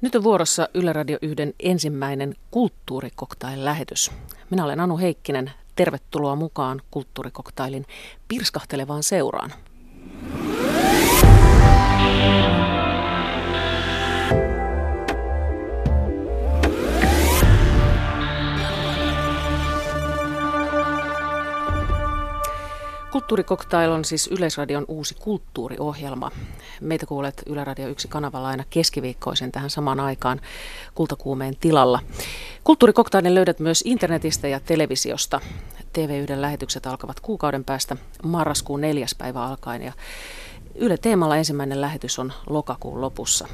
Nyt on vuorossa Yle Radio 1 ensimmäinen kulttuurikoktail-lähetys. Minä olen Anu Heikkinen. Tervetuloa mukaan kulttuurikoktailin pirskahtelevaan seuraan. Kulttuurikoktail on siis Yleisradion uusi kulttuuriohjelma. Meitä kuulet Yle Radio 1 kanavalla aina keskiviikkoisen tähän samaan aikaan kultakuumeen tilalla. Kulttuurikoktailin löydät myös internetistä ja televisiosta. TV1 lähetykset alkavat kuukauden päästä marraskuun neljäs päivä alkaen ja Yle Teemalla ensimmäinen lähetys on lokakuun lopussa.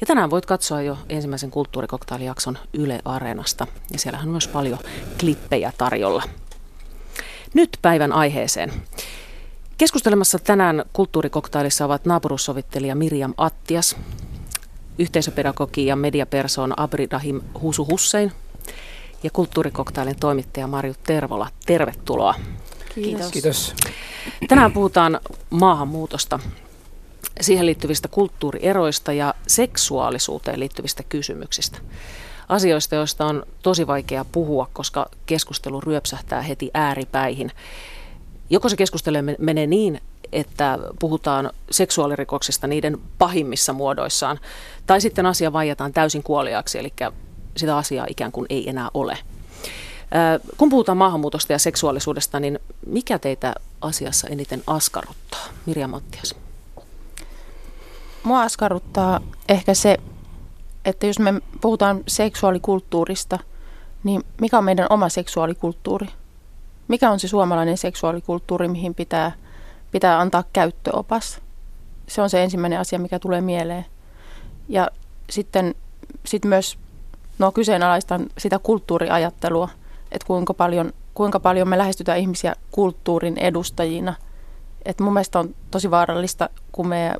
Ja tänään voit katsoa jo ensimmäisen kulttuurikoktailijakson Yle Areenasta. Ja siellähän on myös paljon klippejä tarjolla. Nyt päivän aiheeseen. Keskustelemassa tänään kulttuurikoktailissa ovat naapurussovittelija Mirjam Attias, yhteisöpedagogi ja mediapersoon Abridahim Husu Hussein ja kulttuurikoktailin toimittaja Marju Tervola. Tervetuloa. Kiitos. Kiitos. Tänään puhutaan maahanmuutosta, siihen liittyvistä kulttuurieroista ja seksuaalisuuteen liittyvistä kysymyksistä asioista, joista on tosi vaikea puhua, koska keskustelu ryöpsähtää heti ääripäihin. Joko se keskustelu menee niin, että puhutaan seksuaalirikoksista niiden pahimmissa muodoissaan, tai sitten asia vaijataan täysin kuoliaaksi, eli sitä asiaa ikään kuin ei enää ole. Kun puhutaan maahanmuutosta ja seksuaalisuudesta, niin mikä teitä asiassa eniten askarruttaa? Mirja Mattias. Mua askarruttaa ehkä se, että jos me puhutaan seksuaalikulttuurista, niin mikä on meidän oma seksuaalikulttuuri? Mikä on se suomalainen seksuaalikulttuuri, mihin pitää, pitää antaa käyttöopas? Se on se ensimmäinen asia, mikä tulee mieleen. Ja sitten sit myös no, kyseenalaistan sitä kulttuuriajattelua, että kuinka paljon, kuinka paljon me lähestytään ihmisiä kulttuurin edustajina. Et mun mielestä on tosi vaarallista, kun me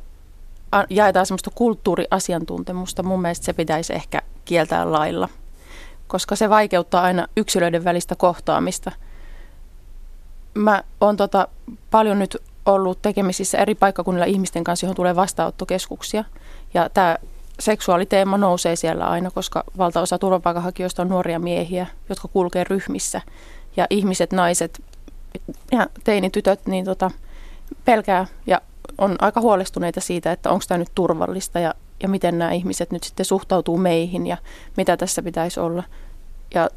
jaetaan semmoista kulttuuriasiantuntemusta. Mun mielestä se pitäisi ehkä kieltää lailla, koska se vaikeuttaa aina yksilöiden välistä kohtaamista. Mä oon tota paljon nyt ollut tekemisissä eri paikkakunnilla ihmisten kanssa, johon tulee vastaanottokeskuksia. Ja tämä seksuaaliteema nousee siellä aina, koska valtaosa turvapaikanhakijoista on nuoria miehiä, jotka kulkee ryhmissä. Ja ihmiset, naiset ja teinitytöt niin tota, pelkää ja on aika huolestuneita siitä, että onko tämä nyt turvallista ja, ja miten nämä ihmiset nyt sitten suhtautuu meihin ja mitä tässä pitäisi olla. Ja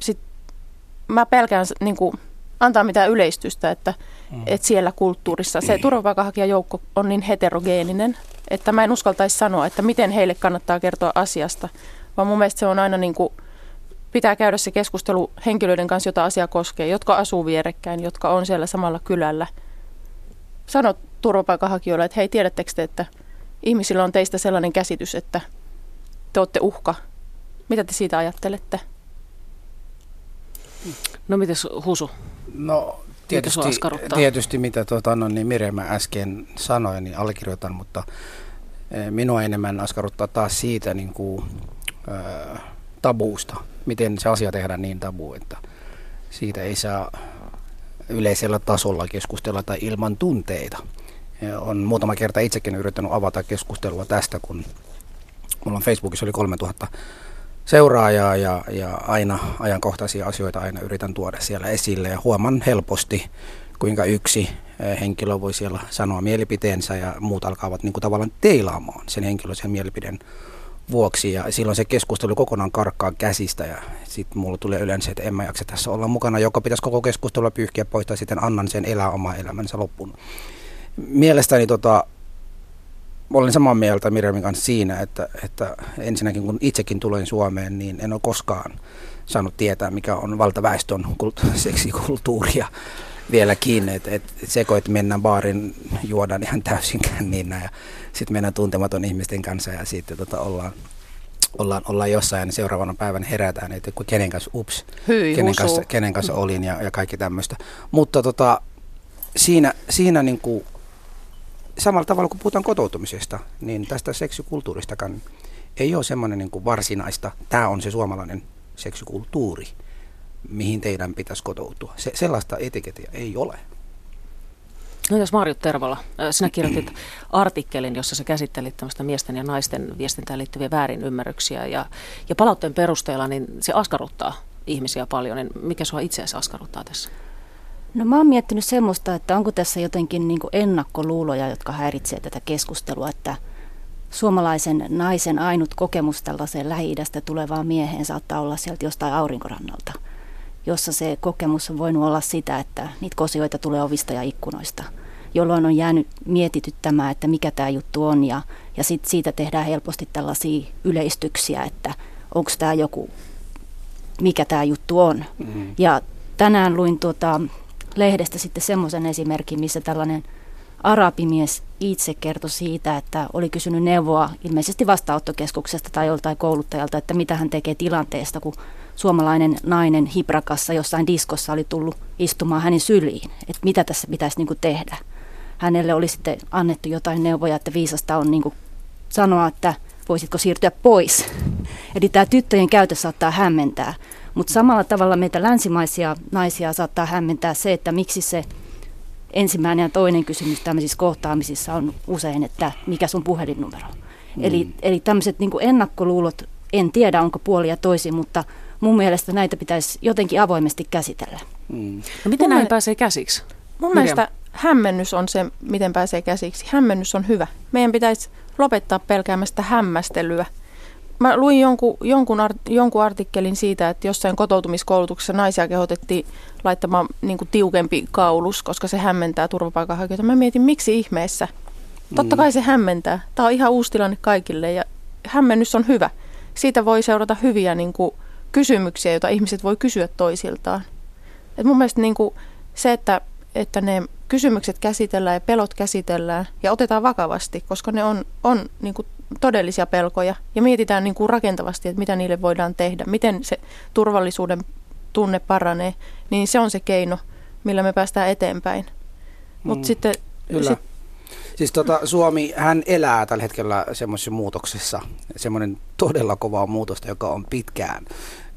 sitten mä pelkään niin kuin, antaa mitään yleistystä, että, mm. että siellä kulttuurissa se turvapaikanhakijajoukko on niin heterogeeninen, että mä en uskaltaisi sanoa, että miten heille kannattaa kertoa asiasta, vaan mun mielestä se on aina niin kuin, pitää käydä se keskustelu henkilöiden kanssa, jota asia koskee, jotka asuu vierekkäin, jotka on siellä samalla kylällä. Sano turvapaikanhakijoille, että hei, tiedättekö te, että ihmisillä on teistä sellainen käsitys, että te olette uhka. Mitä te siitä ajattelette? No mites Husu? No tietysti, tietysti mitä tuota, no, niin Mirjam äsken sanoi, niin allekirjoitan, mutta e, minua enemmän askarruttaa taas siitä niin kuin, ä, tabuusta. Miten se asia tehdään niin tabu, että siitä ei saa yleisellä tasolla keskustella tai ilman tunteita. On muutama kerta itsekin yrittänyt avata keskustelua tästä, kun mulla on Facebookissa oli 3000 seuraajaa ja, ja aina ajankohtaisia asioita aina yritän tuoda siellä esille. Ja huomaan helposti, kuinka yksi eh, henkilö voi siellä sanoa mielipiteensä ja muut alkavat niin kuin tavallaan teilaamaan sen henkilön sen mielipiden vuoksi. Ja silloin se keskustelu kokonaan karkkaa käsistä ja sitten mulla tulee yleensä, että en mä jaksa tässä olla mukana, joka pitäisi koko keskustelua pyyhkiä pois tai sitten annan sen elää oma elämänsä loppuun mielestäni tota, olen samaa mieltä Mirjamin kanssa siinä, että, että ensinnäkin kun itsekin tulen Suomeen, niin en ole koskaan saanut tietää, mikä on valtaväestön kult- seksikulttuuria vieläkin. Että et, et seko, että mennään baarin, juodaan ihan täysin känninä ja sitten mennään tuntematon ihmisten kanssa ja sitten tota, ollaan, ollaan, ollaan jossain ja seuraavana päivänä herätään, että kenen kanssa, ups, Hyi, kenen, kanssa, kenen kanssa olin ja, ja kaikki tämmöistä. Mutta tota, siinä, siinä niin kuin samalla tavalla kun puhutaan kotoutumisesta, niin tästä seksikulttuuristakaan ei ole semmoinen niin kuin varsinaista, tämä on se suomalainen seksikulttuuri, mihin teidän pitäisi kotoutua. Se, sellaista etiketiä ei ole. No jos Marjut Tervola, sinä kirjoitit artikkelin, jossa sä käsittelit tämmöistä miesten ja naisten viestintään liittyviä väärinymmärryksiä ja, ja palautteen perusteella niin se askarruttaa ihmisiä paljon. Niin mikä sua itse asiassa askarruttaa tässä? No mä oon miettinyt semmoista, että onko tässä jotenkin niin ennakkoluuloja, jotka häiritsee tätä keskustelua, että suomalaisen naisen ainut kokemus tällaiseen lähi-idästä tulevaan mieheen saattaa olla sieltä jostain aurinkorannalta, jossa se kokemus on voinut olla sitä, että niitä kosioita tulee ovista ja ikkunoista, jolloin on jäänyt mietityttämään, että mikä tämä juttu on ja, ja sit siitä tehdään helposti tällaisia yleistyksiä, että onko tämä joku, mikä tämä juttu on. Mm. Ja tänään luin tuota lehdestä sitten semmoisen esimerkin, missä tällainen arabimies itse kertoi siitä, että oli kysynyt neuvoa ilmeisesti vastaanottokeskuksesta tai joltain kouluttajalta, että mitä hän tekee tilanteesta, kun suomalainen nainen Hibrakassa jossain diskossa oli tullut istumaan hänen syliin, että mitä tässä pitäisi niin tehdä. Hänelle oli sitten annettu jotain neuvoja, että viisasta on niin sanoa, että voisitko siirtyä pois. Eli tämä tyttöjen käytös saattaa hämmentää. Mutta samalla tavalla meitä länsimaisia naisia saattaa hämmentää se, että miksi se ensimmäinen ja toinen kysymys tämmöisissä kohtaamisissa on usein, että mikä sun puhelinnumero. Mm. Eli, eli tämmöiset niin ennakkoluulot, en tiedä onko puolia toisin, mutta mun mielestä näitä pitäisi jotenkin avoimesti käsitellä. Mm. No miten näin pääsee käsiksi? Mun Miriam. mielestä hämmennys on se, miten pääsee käsiksi. Hämmennys on hyvä. Meidän pitäisi lopettaa pelkäämästä hämmästelyä – Mä luin jonkun, jonkun, art, jonkun artikkelin siitä, että jossain kotoutumiskoulutuksessa naisia kehotettiin laittamaan niin kuin tiukempi kaulus, koska se hämmentää turvapaikanhakijoita. Mä mietin, miksi ihmeessä? Totta mm. kai se hämmentää. Tämä on ihan uusi tilanne kaikille ja hämmennys on hyvä. Siitä voi seurata hyviä niin kuin, kysymyksiä, joita ihmiset voi kysyä toisiltaan. Et mun mielestä niin kuin, se, että, että ne kysymykset käsitellään ja pelot käsitellään ja otetaan vakavasti, koska ne on, on niin kuin todellisia pelkoja ja mietitään niin kuin rakentavasti, että mitä niille voidaan tehdä, miten se turvallisuuden tunne paranee, niin se on se keino, millä me päästään eteenpäin. Mutta mm, sitten... Kyllä. Sit, Siis tota, Suomi, hän elää tällä hetkellä semmoisessa muutoksessa, semmoinen todella kova muutosta, joka on pitkään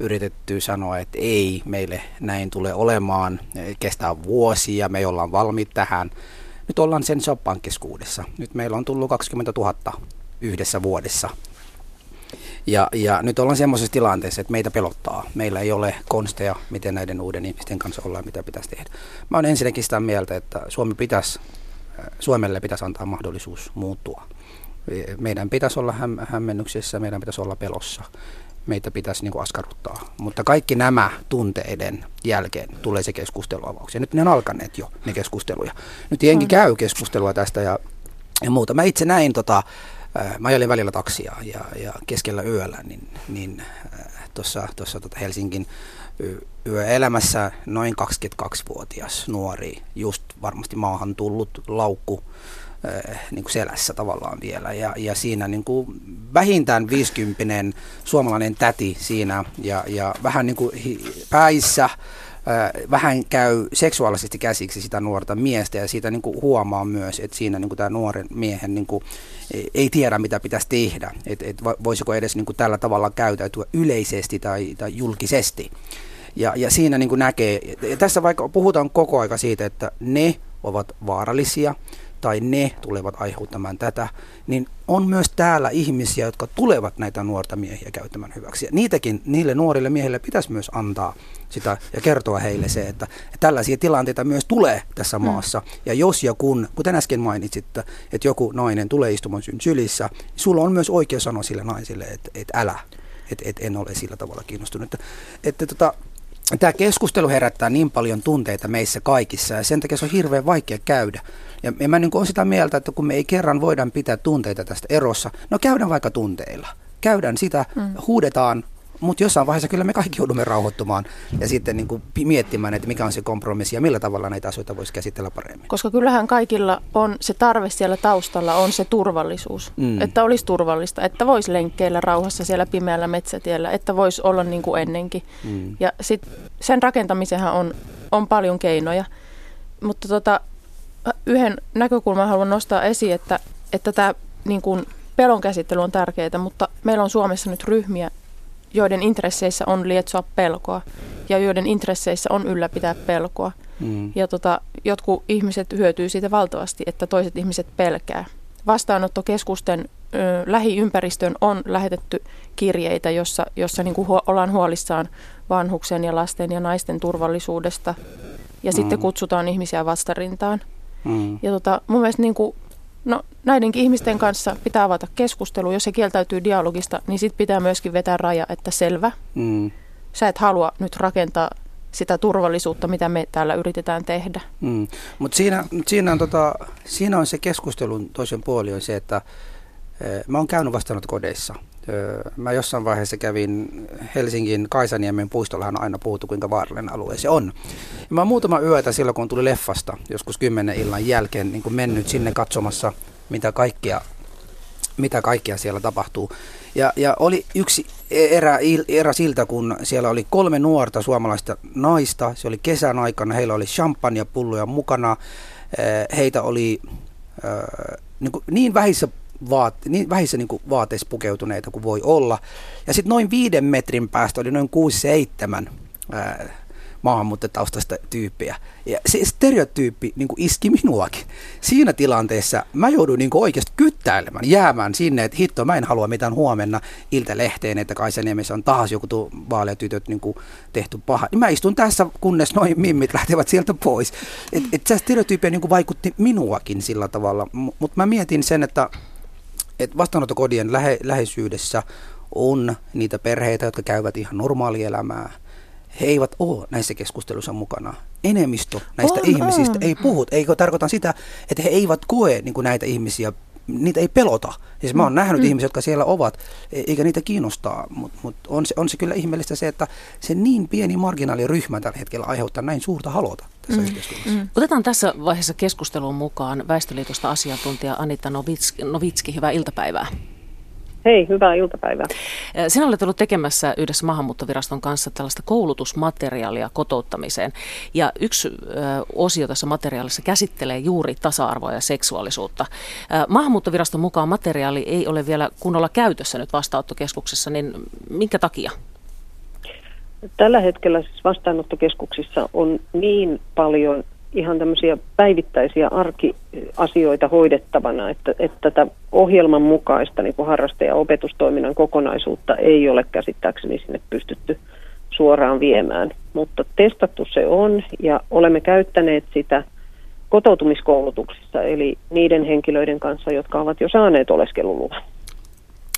yritetty sanoa, että ei, meille näin tule olemaan, kestää vuosia, me ollaan valmiit tähän. Nyt ollaan sen soppan keskuudessa. Nyt meillä on tullut 20 000 yhdessä vuodessa. Ja, ja nyt ollaan semmoisessa tilanteessa, että meitä pelottaa. Meillä ei ole konsteja, miten näiden uuden ihmisten kanssa ollaan, mitä pitäisi tehdä. Mä olen ensinnäkin sitä mieltä, että Suomi pitäisi, äh, Suomelle pitäisi antaa mahdollisuus muuttua. Meidän pitäisi olla häm, hämmennyksessä, meidän pitäisi olla pelossa. Meitä pitäisi niin kuin askarruttaa. Mutta kaikki nämä tunteiden jälkeen tulee se keskusteluavaus. Ja nyt ne on alkaneet jo, ne keskusteluja. Nyt jengi käy keskustelua tästä ja, ja muuta. Mä itse näin tota, mä ajelin välillä taksia ja, ja keskellä yöllä, niin, niin tuossa tota Helsingin yöelämässä noin 22-vuotias nuori, just varmasti maahan tullut laukku niin kuin selässä tavallaan vielä. Ja, ja siinä niin kuin vähintään 50 suomalainen täti siinä ja, ja vähän niin kuin päissä vähän käy seksuaalisesti käsiksi sitä nuorta miestä ja siitä niin kuin huomaa myös, että siinä niin kuin tämä nuoren miehen niin kuin, ei tiedä mitä pitäisi tehdä, että et voisiko edes niin kuin tällä tavalla käytäytyä yleisesti tai, tai julkisesti. Ja, ja siinä niin kuin näkee, ja tässä vaikka puhutaan koko aika siitä, että ne ovat vaarallisia, tai ne tulevat aiheuttamaan tätä, niin on myös täällä ihmisiä, jotka tulevat näitä nuorta miehiä käyttämään hyväksi. Ja niitäkin, niille nuorille miehille pitäisi myös antaa sitä ja kertoa heille se, että, että tällaisia tilanteita myös tulee tässä mm. maassa. Ja jos ja kun, kuten äsken mainitsit, että joku nainen tulee istumaan syn sylissä, niin sulla on myös oikeus sanoa sille naisille, että, että älä, että, että en ole sillä tavalla kiinnostunut. Että, että tota, tämä keskustelu herättää niin paljon tunteita meissä kaikissa ja sen takia se on hirveän vaikea käydä. Ja, ja mä niin olen sitä mieltä, että kun me ei kerran voida pitää tunteita tästä erossa, no käydään vaikka tunteilla. Käydään sitä, mm. huudetaan, mutta jossain vaiheessa kyllä me kaikki joudumme rauhoittumaan ja sitten niin kuin miettimään, että mikä on se kompromissi ja millä tavalla näitä asioita voisi käsitellä paremmin. Koska kyllähän kaikilla on se tarve siellä taustalla, on se turvallisuus. Mm. Että olisi turvallista, että voisi lenkkeillä rauhassa siellä pimeällä metsätiellä, että voisi olla niin kuin ennenkin. Mm. Ja sit sen rakentamisenhan on, on paljon keinoja. Mutta tota, yhden näkökulman haluan nostaa esiin, että, että tämä niin kuin pelon käsittely on tärkeää, mutta meillä on Suomessa nyt ryhmiä, joiden intresseissä on lietsoa pelkoa ja joiden intresseissä on ylläpitää pelkoa. Mm. Ja tota, jotkut ihmiset hyötyy siitä valtavasti, että toiset ihmiset pelkää. Vastaanottokeskusten ö, lähiympäristöön on lähetetty kirjeitä, jossa, jossa niin kuin huo, ollaan huolissaan vanhuksen ja lasten ja naisten turvallisuudesta. Ja mm. sitten kutsutaan ihmisiä vastarintaan. Mm. Ja tota, mun mielestä niin kuin, no, näidenkin ihmisten kanssa pitää avata keskustelu. Jos se kieltäytyy dialogista, niin sitten pitää myöskin vetää raja, että selvä. Mm. Sä et halua nyt rakentaa sitä turvallisuutta, mitä me täällä yritetään tehdä. Mm. Mutta siinä, siinä, on tota, siinä on se keskustelun toisen puoli on se, että e, mä oon käynyt vastaanottokodeissa. Mä jossain vaiheessa kävin Helsingin Kaisaniemen puistollahan on aina puhuttu, kuinka vaarallinen alue se on. Ja mä muutama yötä silloin, kun tuli leffasta, joskus kymmenen illan jälkeen, niin mennyt sinne katsomassa, mitä kaikkea, mitä kaikkea siellä tapahtuu. Ja, ja oli yksi erä, erä siltä, kun siellä oli kolme nuorta suomalaista naista. Se oli kesän aikana, heillä oli champagnepulloja mukana. Heitä oli niin, kuin, niin vähissä vaat, niin vähissä niin kuin vaateissa pukeutuneita kuin voi olla. Ja sitten noin viiden metrin päästä oli noin 6-7 maahanmuuttajataustaista tyyppiä. Ja se stereotyyppi niin kuin iski minuakin. Siinä tilanteessa mä jouduin niin oikeasti kyttäilemään, jäämään sinne, että hitto, mä en halua mitään huomenna iltalehteen, että Kaisaniemessä on taas joku vaaleatytöt niin kuin tehty paha. Niin mä istun tässä, kunnes noin mimmit lähtevät sieltä pois. Et, et se stereotyyppi niin kuin vaikutti minuakin sillä tavalla. Mutta mä mietin sen, että, että vastaanottokodien lähe, läheisyydessä on niitä perheitä, jotka käyvät ihan normaalielämää – he eivät ole näissä keskusteluissa mukana. Enemmistö näistä on, ihmisistä on. ei puhu. Eikö tarkoita sitä, että he eivät koe niin kuin näitä ihmisiä, niitä ei pelota. Siis mä oon mm. nähnyt mm. ihmisiä, jotka siellä ovat, e- eikä niitä kiinnostaa, mutta mut on, se, on se kyllä ihmeellistä se, että se niin pieni marginaaliryhmä tällä hetkellä aiheuttaa näin suurta halota tässä mm. yhteiskunnassa. Mm. Otetaan tässä vaiheessa keskusteluun mukaan Väestöliitosta asiantuntija Anita Novitski. Novitski hyvää iltapäivää. Hei, hyvää iltapäivää. Sinä olet ollut tekemässä yhdessä maahanmuuttoviraston kanssa tällaista koulutusmateriaalia kotouttamiseen. Ja yksi osio tässä materiaalissa käsittelee juuri tasa-arvoa ja seksuaalisuutta. Maahanmuuttoviraston mukaan materiaali ei ole vielä kunnolla käytössä nyt vastaanottokeskuksessa, niin minkä takia? Tällä hetkellä siis vastaanottokeskuksissa on niin paljon ihan tämmöisiä päivittäisiä arkiasioita hoidettavana, että, että tätä ohjelman mukaista niin harraste- ja opetustoiminnan kokonaisuutta ei ole käsittääkseni sinne pystytty suoraan viemään. Mutta testattu se on ja olemme käyttäneet sitä kotoutumiskoulutuksissa, eli niiden henkilöiden kanssa, jotka ovat jo saaneet oleskeluluvan.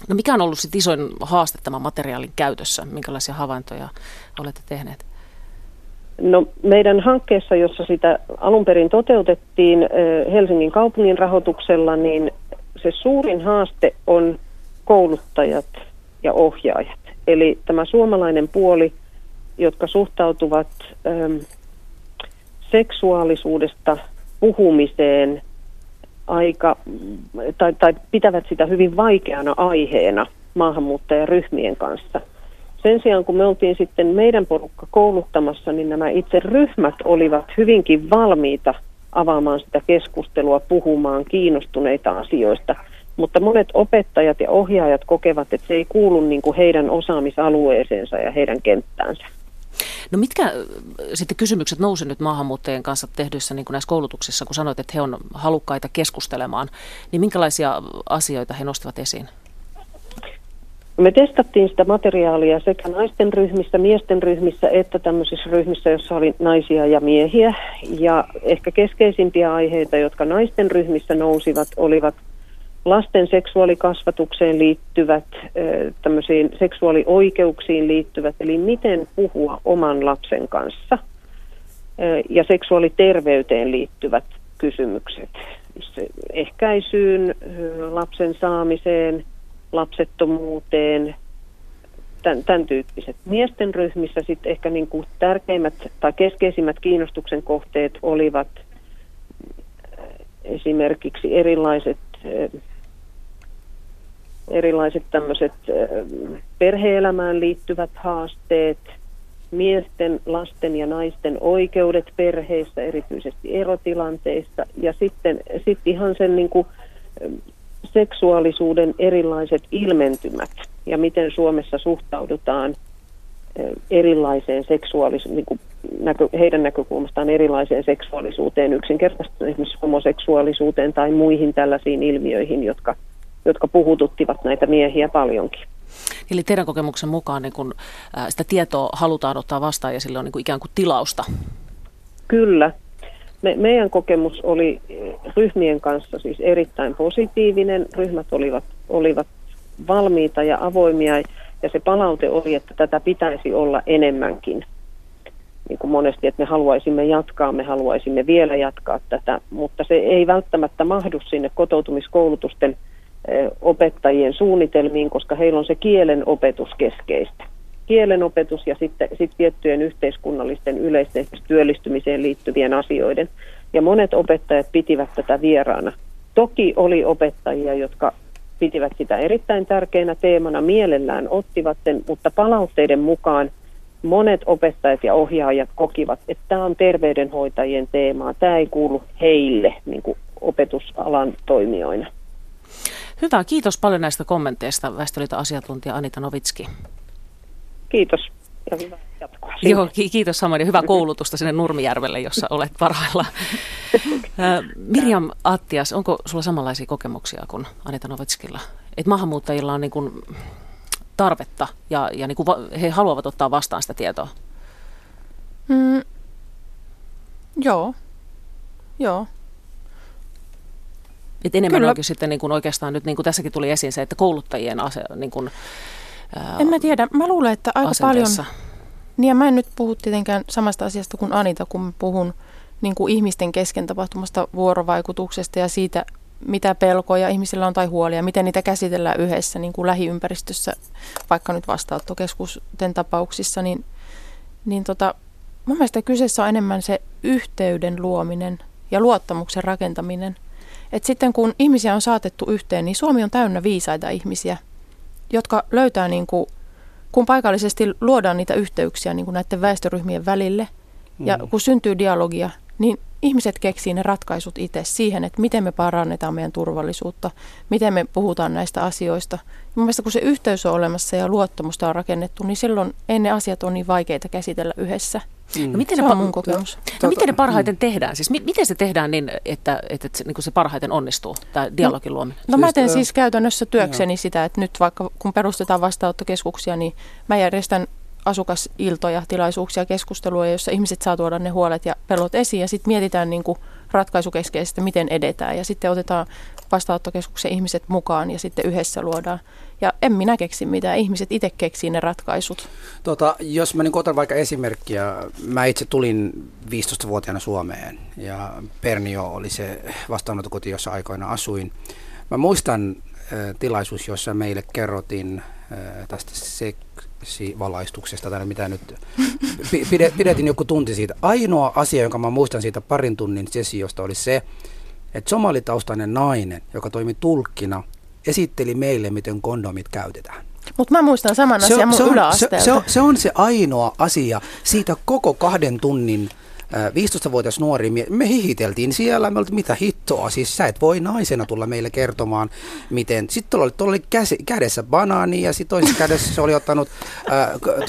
No mikä on ollut sit isoin haaste tämän materiaalin käytössä? Minkälaisia havaintoja olette tehneet? No, meidän hankkeessa, jossa sitä alun perin toteutettiin Helsingin kaupungin rahoituksella, niin se suurin haaste on kouluttajat ja ohjaajat. Eli tämä suomalainen puoli, jotka suhtautuvat seksuaalisuudesta puhumiseen aika, tai, tai pitävät sitä hyvin vaikeana aiheena maahanmuuttajaryhmien kanssa – sen sijaan, kun me oltiin sitten meidän porukka kouluttamassa, niin nämä itse ryhmät olivat hyvinkin valmiita avaamaan sitä keskustelua, puhumaan kiinnostuneita asioista. Mutta monet opettajat ja ohjaajat kokevat, että se ei kuulu niin kuin heidän osaamisalueeseensa ja heidän kenttäänsä. No mitkä sitten kysymykset nousi nyt maahanmuuttajien kanssa tehdyissä niin kuin näissä koulutuksissa, kun sanoit, että he on halukkaita keskustelemaan, niin minkälaisia asioita he nostivat esiin? Me testattiin sitä materiaalia sekä naisten ryhmissä, miesten ryhmissä että tämmöisissä ryhmissä, joissa oli naisia ja miehiä. Ja ehkä keskeisimpiä aiheita, jotka naisten ryhmissä nousivat, olivat lasten seksuaalikasvatukseen liittyvät, tämmöisiin seksuaalioikeuksiin liittyvät, eli miten puhua oman lapsen kanssa ja seksuaaliterveyteen liittyvät kysymykset. Ehkäisyyn, lapsen saamiseen, lapsettomuuteen, tämän, tämän tyyppiset. Miesten ryhmissä sitten ehkä niin kuin tärkeimmät tai keskeisimmät kiinnostuksen kohteet olivat äh, esimerkiksi erilaiset, äh, erilaiset tämmöiset äh, perheelämään liittyvät haasteet, miesten, lasten ja naisten oikeudet perheissä, erityisesti erotilanteissa, ja sitten sit ihan sen niin kuin seksuaalisuuden erilaiset ilmentymät ja miten Suomessa suhtaudutaan erilaiseen seksuaalisuuteen, niin kuin näkö, heidän näkökulmastaan erilaiseen seksuaalisuuteen, yksinkertaisesti esimerkiksi homoseksuaalisuuteen tai muihin tällaisiin ilmiöihin, jotka, jotka puhututtivat näitä miehiä paljonkin. Eli teidän kokemuksen mukaan niin kun, sitä tietoa halutaan ottaa vastaan ja sillä on niin kuin ikään kuin tilausta? Kyllä. Me, meidän kokemus oli ryhmien kanssa siis erittäin positiivinen. Ryhmät olivat, olivat valmiita ja avoimia ja se palaute oli, että tätä pitäisi olla enemmänkin. Niin kuin monesti, että me haluaisimme jatkaa, me haluaisimme vielä jatkaa tätä, mutta se ei välttämättä mahdu sinne kotoutumiskoulutusten opettajien suunnitelmiin, koska heillä on se kielen opetus keskeistä. Kielen opetus ja sitten sit tiettyjen yhteiskunnallisten yleisten työllistymiseen liittyvien asioiden. Ja monet opettajat pitivät tätä vieraana. Toki oli opettajia, jotka pitivät sitä erittäin tärkeänä teemana, mielellään ottivat sen, mutta palautteiden mukaan monet opettajat ja ohjaajat kokivat, että tämä on terveydenhoitajien teemaa, tämä ei kuulu heille niin kuin opetusalan toimijoina. Hyvä, kiitos paljon näistä kommenteista, Väestöliiton asiantuntija Anita Novitski. Kiitos ja hyvää jatkoa. Joo, kiitos samoin ja hyvää koulutusta sinne Nurmijärvelle, jossa olet parhailla. Mirjam Attias, onko sulla samanlaisia kokemuksia kuin Anita Novitskilla? Että maahanmuuttajilla on niin kuin tarvetta ja, ja niin kuin he haluavat ottaa vastaan sitä tietoa? Mm, joo, joo. Et enemmän Kyllä. onkin sitten niin kuin oikeastaan nyt, niin kuin tässäkin tuli esiin se, että kouluttajien ase, niin kuin, En mä tiedä. Mä luulen, että aika asenteessa. paljon... Niin ja mä en nyt puhu tietenkään samasta asiasta kuin Anita, kun mä puhun niin kuin ihmisten kesken tapahtumasta vuorovaikutuksesta ja siitä, mitä pelkoja ihmisillä on tai huolia, miten niitä käsitellään yhdessä niin kuin lähiympäristössä, vaikka nyt vastaanottokeskusten tapauksissa, niin, niin tota, mun mielestä kyseessä on enemmän se yhteyden luominen ja luottamuksen rakentaminen – et sitten kun ihmisiä on saatettu yhteen, niin Suomi on täynnä viisaita ihmisiä, jotka löytää, niin kuin, kun paikallisesti luodaan niitä yhteyksiä niin kuin näiden väestöryhmien välille, ja mm. kun syntyy dialogia, niin ihmiset keksii ne ratkaisut itse siihen, että miten me parannetaan meidän turvallisuutta, miten me puhutaan näistä asioista. Mielestäni kun se yhteys on olemassa ja luottamusta on rakennettu, niin silloin ei ne asiat ole niin vaikeita käsitellä yhdessä. Mm. No miten se ne, on mun kokemus. No, no, miten ne parhaiten mm. tehdään? Siis mi- miten se tehdään niin, että, että se, niin se parhaiten onnistuu, tämä dialogin luominen? No, no mä teen siis käytännössä työkseni joo. sitä, että nyt vaikka kun perustetaan vastaanottokeskuksia, niin mä järjestän asukasiltoja, tilaisuuksia, keskustelua, jossa ihmiset saa tuoda ne huolet ja pelot esiin ja sitten mietitään niin kuin ratkaisukeskeisesti, miten edetään ja sitten otetaan vastaanottokeskuksen ihmiset mukaan ja sitten yhdessä luodaan. Ja en minä keksi mitään, ihmiset itse keksii ne ratkaisut. Tota, jos mä niin otan vaikka esimerkkiä, mä itse tulin 15-vuotiaana Suomeen ja Pernio oli se vastaanottokoti, jossa aikoina asuin. Mä muistan tilaisuus, jossa meille kerrottiin äh, tästä seksivalaistuksesta tai mitä nyt pidettiin joku tunti siitä. Ainoa asia, jonka mä muistan siitä parin tunnin sessiosta oli se, että somalitaustainen nainen, joka toimi tulkkina, esitteli meille, miten kondomit käytetään. Mutta mä muistan saman asian mun se, se, se, on, se on se ainoa asia siitä koko kahden tunnin 15-vuotias nuori, me hihiteltiin siellä, me oltiin, mitä hittoa, siis sä et voi naisena tulla meille kertomaan, miten. Sitten tuolla oli, tuolla oli käsi, kädessä banaani ja sitten toisessa kädessä se oli ottanut äh,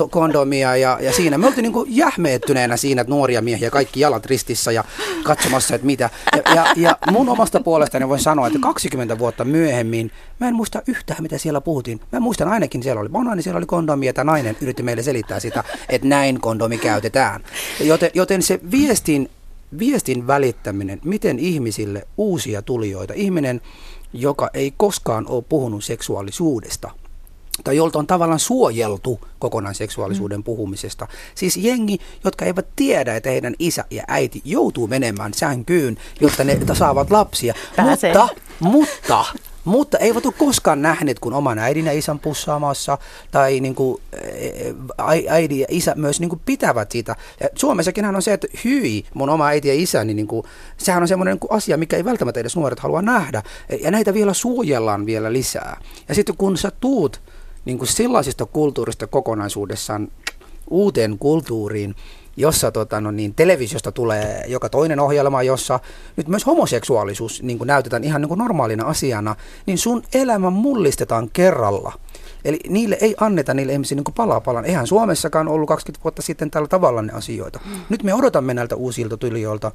kondomia ja, ja siinä. Me oltiin niin jähmeettyneenä siinä, että nuoria miehiä, kaikki jalat ristissä ja katsomassa, että mitä. Ja, ja, ja mun omasta puolestani voin sanoa, että 20 vuotta myöhemmin mä en muista yhtään, mitä siellä puhuttiin. Mä muistan ainakin, siellä oli banaani, siellä oli kondomi ja tämä nainen yritti meille selittää sitä, että näin kondomi käytetään. Joten, joten se viestin, viestin välittäminen, miten ihmisille uusia tulijoita, ihminen, joka ei koskaan ole puhunut seksuaalisuudesta, tai jolta on tavallaan suojeltu kokonaan seksuaalisuuden mm. puhumisesta. Siis jengi, jotka eivät tiedä, että heidän isä ja äiti joutuu menemään sänkyyn, jotta ne saavat lapsia. Pääsee. Mutta, mutta mutta eivät ole koskaan nähneet, kun oman äidin ja isän pussaamassa, tai niin kuin, äidin ja isä myös niin kuin pitävät siitä. Ja Suomessakin on se, että hyi, mun oma äiti ja isä, niin, niin kuin, sehän on semmoinen niin asia, mikä ei välttämättä edes nuoret halua nähdä. Ja näitä vielä suojellaan vielä lisää. Ja sitten kun sä tuut niin kuin sellaisista kulttuurista kokonaisuudessaan uuteen kulttuuriin, jossa tota, no niin, televisiosta tulee joka toinen ohjelma, jossa nyt myös homoseksuaalisuus niin kuin näytetään ihan niin kuin normaalina asiana, niin sun elämä mullistetaan kerralla. Eli niille ei anneta niille ihmisille niin palaa palan. Eihän Suomessakaan ollut 20 vuotta sitten tällä tavalla ne asioita. Mm. Nyt me odotamme näiltä uusilta tulijoilta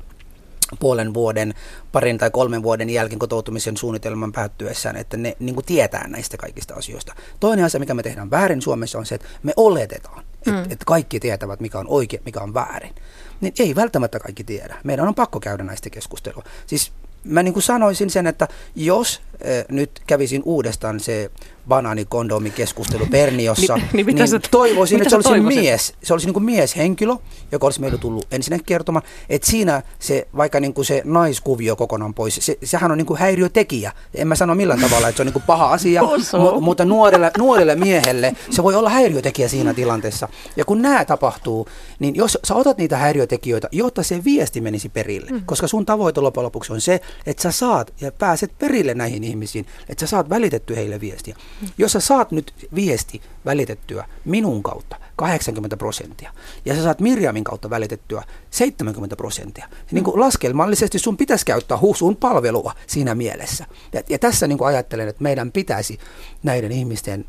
puolen vuoden, parin tai kolmen vuoden jälkeen kotoutumisen suunnitelman päättyessään, että ne niin kuin tietää näistä kaikista asioista. Toinen asia, mikä me tehdään väärin Suomessa, on se, että me oletetaan, että, mm. että kaikki tietävät, mikä on oikein, mikä on väärin. Niin ei välttämättä kaikki tiedä. Meidän on pakko käydä näistä keskustelua. Siis mä niin kuin sanoisin sen, että jos äh, nyt kävisin uudestaan se banaanikondomikeskustelu Perniossa, niin, niin, niin sä, toivoisin, että se olisi toivoisit? mies, se olisi niin kuin mieshenkilö, joka olisi meille tullut ensinnäkin kertomaan, että siinä se, vaikka niin kuin se naiskuvio kokonaan pois, se, sehän on niin kuin häiriötekijä. En mä sano millään tavalla, että se on niin kuin paha asia, mu, mutta nuorelle, nuorelle miehelle se voi olla häiriötekijä siinä tilanteessa. Ja kun nämä tapahtuu, niin jos sä otat niitä häiriötekijöitä, jotta se viesti menisi perille, mm. koska sun tavoite loppujen lopuksi on se, että sä saat ja pääset perille näihin ihmisiin, että sä saat välitetty heille viestiä. Jos sä saat nyt viesti välitettyä minun kautta 80 prosenttia ja sä saat Mirjamin kautta välitettyä 70 prosenttia, niin kuin laskelmallisesti sun pitäisi käyttää sun palvelua siinä mielessä. Ja, ja tässä niin kuin ajattelen, että meidän pitäisi näiden ihmisten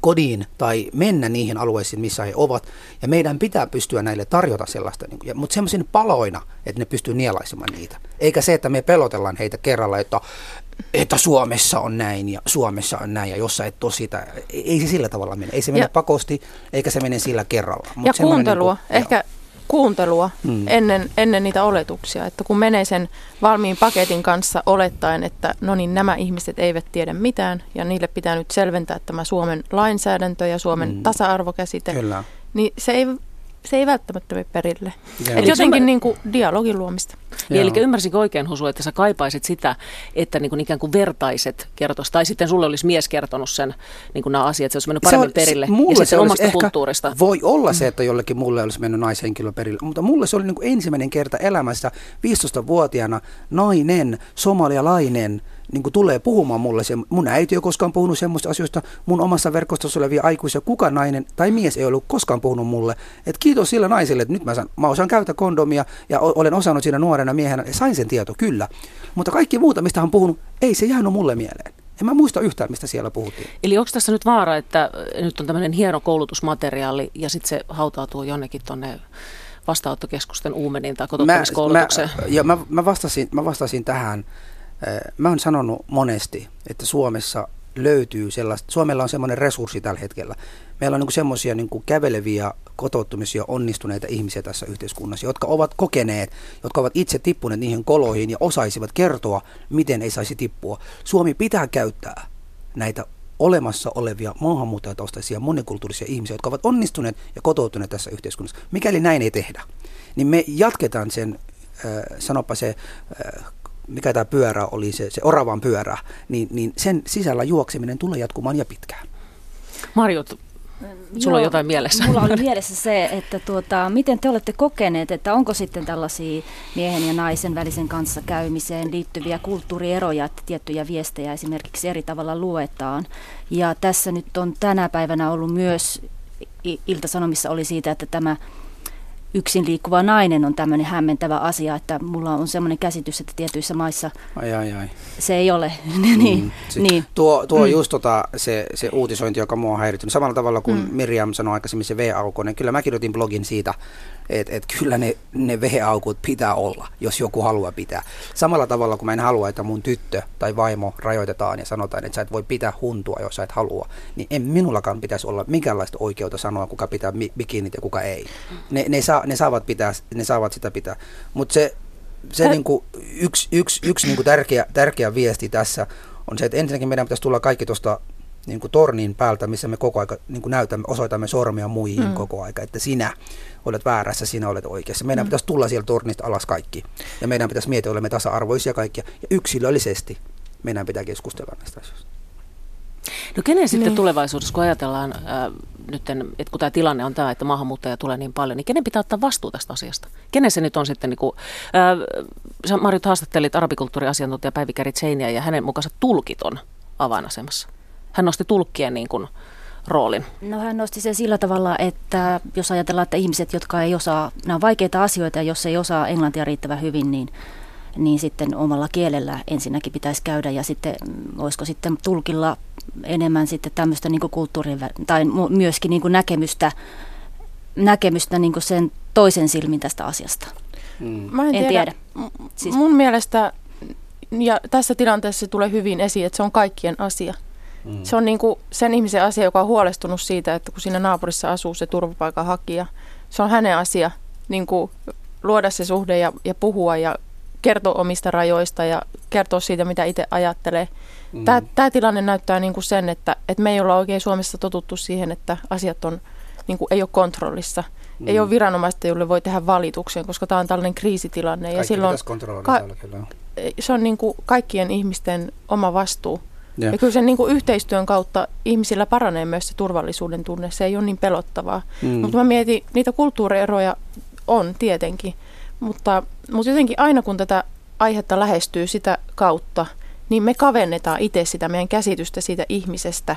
kodiin tai mennä niihin alueisiin, missä he ovat. Ja meidän pitää pystyä näille tarjota sellaista, niin kuin, mutta semmoisen paloina, että ne pystyy nielaisemaan niitä. Eikä se, että me pelotellaan heitä kerralla, että, että Suomessa on näin ja Suomessa on näin ja jos sä et ole sitä. Ei se sillä tavalla mene. Ei se mene ja, pakosti, eikä se mene sillä kerralla. Mut ja kuuntelua. Niin kuin, ehkä joo kuuntelua mm. ennen, ennen niitä oletuksia. Että kun menee sen valmiin paketin kanssa olettaen, että no niin, nämä ihmiset eivät tiedä mitään ja niille pitää nyt selventää tämä Suomen lainsäädäntö ja Suomen mm. tasa-arvokäsite, Kyllä. niin se ei se ei välttämättä mene perille. Et jotenkin mä... niin kuin dialogin luomista. Niin, eli ymmärsinkö oikein Husu, että sä kaipaisit sitä, että niin kuin ikään kuin vertaiset kertoisi, tai sitten sulle olisi mies kertonut sen, niin kuin nämä asiat, se olisi mennyt paremmin se on, perille, mulle ja se omasta kulttuurista. Voi olla se, että jollekin mulle olisi mennyt naishenkilö perille, mutta mulle se oli niin kuin ensimmäinen kerta elämässä 15-vuotiaana nainen, somalialainen, niin kuin tulee puhumaan mulle. Se, mun äiti ei ole koskaan puhunut semmoista asioista, mun omassa verkostossa olevia aikuisia, kuka nainen tai mies ei ollut koskaan puhunut mulle. Et kiitos sillä naiselle, että nyt mä, saan, mä osaan käyttää kondomia ja olen osannut siinä nuorena miehenä ja sain sen tieto, kyllä. Mutta kaikki muuta, mistä hän on puhunut, ei se jäänyt mulle mieleen. En mä muista yhtään, mistä siellä puhuttiin. Eli onko tässä nyt vaara, että nyt on tämmöinen hieno koulutusmateriaali ja sitten se hautautuu jonnekin tuonne vastaanottokeskusten uumeniin tai kotouttamiskoulutukseen? Mä, mä, mä, mä, vastasin, mä vastasin tähän Mä oon sanonut monesti, että Suomessa löytyy sellaista, Suomella on semmoinen resurssi tällä hetkellä. Meillä on niin semmoisia niin käveleviä, kotouttumisia, onnistuneita ihmisiä tässä yhteiskunnassa, jotka ovat kokeneet, jotka ovat itse tippuneet niihin koloihin ja osaisivat kertoa, miten ei saisi tippua. Suomi pitää käyttää näitä olemassa olevia maahanmuuttajataustaisia monikulttuurisia ihmisiä, jotka ovat onnistuneet ja kotoutuneet tässä yhteiskunnassa. Mikäli näin ei tehdä, niin me jatketaan sen, äh, sanopa se äh, mikä tämä pyörä oli, se, se oravan pyörä, niin, niin sen sisällä juokseminen tulee jatkumaan ja pitkään. Marjut, Sulla on jotain mielessä. Mulla oli mielessä se, että tuota, miten te olette kokeneet, että onko sitten tällaisia miehen ja naisen välisen kanssa käymiseen liittyviä kulttuurieroja, että tiettyjä viestejä esimerkiksi eri tavalla luetaan. Ja tässä nyt on tänä päivänä ollut myös, Ilta-Sanomissa oli siitä, että tämä yksin liikkuva nainen on tämmöinen hämmentävä asia, että mulla on semmoinen käsitys, että tietyissä maissa ai, ai, ai. se ei ole. niin, mm. niin. Tuo, tuo mm. just tota, se, se uutisointi, joka mua on häiritynyt. Samalla tavalla kuin mm. Miriam sanoi aikaisemmin se V-aukonen. Kyllä mä kirjoitin blogin siitä, että et kyllä ne, ne V-aukut pitää olla, jos joku haluaa pitää. Samalla tavalla kuin mä en halua, että mun tyttö tai vaimo rajoitetaan ja sanotaan, että sä et voi pitää huntua, jos sä et halua, niin en minullakaan pitäisi olla minkäänlaista oikeutta sanoa, kuka pitää bikinit ja kuka ei. Ne, ne, saa, ne, saavat, pitää, ne saavat sitä pitää. Mutta se, se niinku, yksi, yksi, yksi niinku tärkeä, tärkeä viesti tässä on se, että ensinnäkin meidän pitäisi tulla kaikki tuosta niin kuin tornin päältä, missä me koko aika niin kuin näytämme, osoitamme sormia muihin mm. koko aika, että sinä olet väärässä, sinä olet oikeassa. Meidän mm. pitäisi tulla sieltä tornista alas kaikki. Ja meidän pitäisi miettiä, olemme tasa-arvoisia kaikkia. Ja yksilöllisesti meidän pitää keskustella näistä asioista. No kenen sitten niin. tulevaisuudessa, kun ajatellaan äh, nyt, että kun tämä tilanne on tämä, että maahanmuuttajia tulee niin paljon, niin kenen pitää ottaa vastuu tästä asiasta? Kenen se nyt on sitten, niin kuin, äh, sä Marjut haastattelit arabikulttuuriasiantuntija Päivi Kärit Seiniä ja hänen mukaansa tulkit on avainasemassa. Hän nosti tulkkien niin kuin, roolin? No hän nosti sen sillä tavalla, että jos ajatellaan, että ihmiset, jotka ei osaa, nämä on vaikeita asioita ja jos ei osaa englantia riittävän hyvin, niin niin sitten omalla kielellä ensinnäkin pitäisi käydä ja sitten mm, olisiko sitten tulkilla enemmän sitten tämmöistä niin kulttuurin tai myöskin niin näkemystä, näkemystä niin sen toisen silmin tästä asiasta. Mm. Mä en, en tiedä. tiedä. Siis... Mun mielestä, ja tässä tilanteessa se tulee hyvin esiin, että se on kaikkien asia. Mm. Se on niin kuin sen ihmisen asia, joka on huolestunut siitä, että kun siinä naapurissa asuu se turvapaikanhakija, se on hänen asia niin kuin luoda se suhde ja, ja puhua ja kertoa omista rajoista ja kertoa siitä, mitä itse ajattelee. Mm. Tämä, tämä tilanne näyttää niin kuin sen, että, että me ei olla oikein Suomessa totuttu siihen, että asiat on, niin kuin, ei ole kontrollissa. Mm. Ei ole viranomaista, jolle voi tehdä valituksen, koska tämä on tällainen kriisitilanne. Kaikki ja silloin, ka- se on niin kuin kaikkien ihmisten oma vastuu. Ja, ja kyllä sen niin kuin yhteistyön kautta ihmisillä paranee myös se turvallisuuden tunne. Se ei ole niin pelottavaa. Mm. Mutta mä mietin, niitä kulttuurieroja on tietenkin. Mutta, mutta jotenkin aina kun tätä aihetta lähestyy sitä kautta, niin me kavennetaan itse sitä meidän käsitystä siitä ihmisestä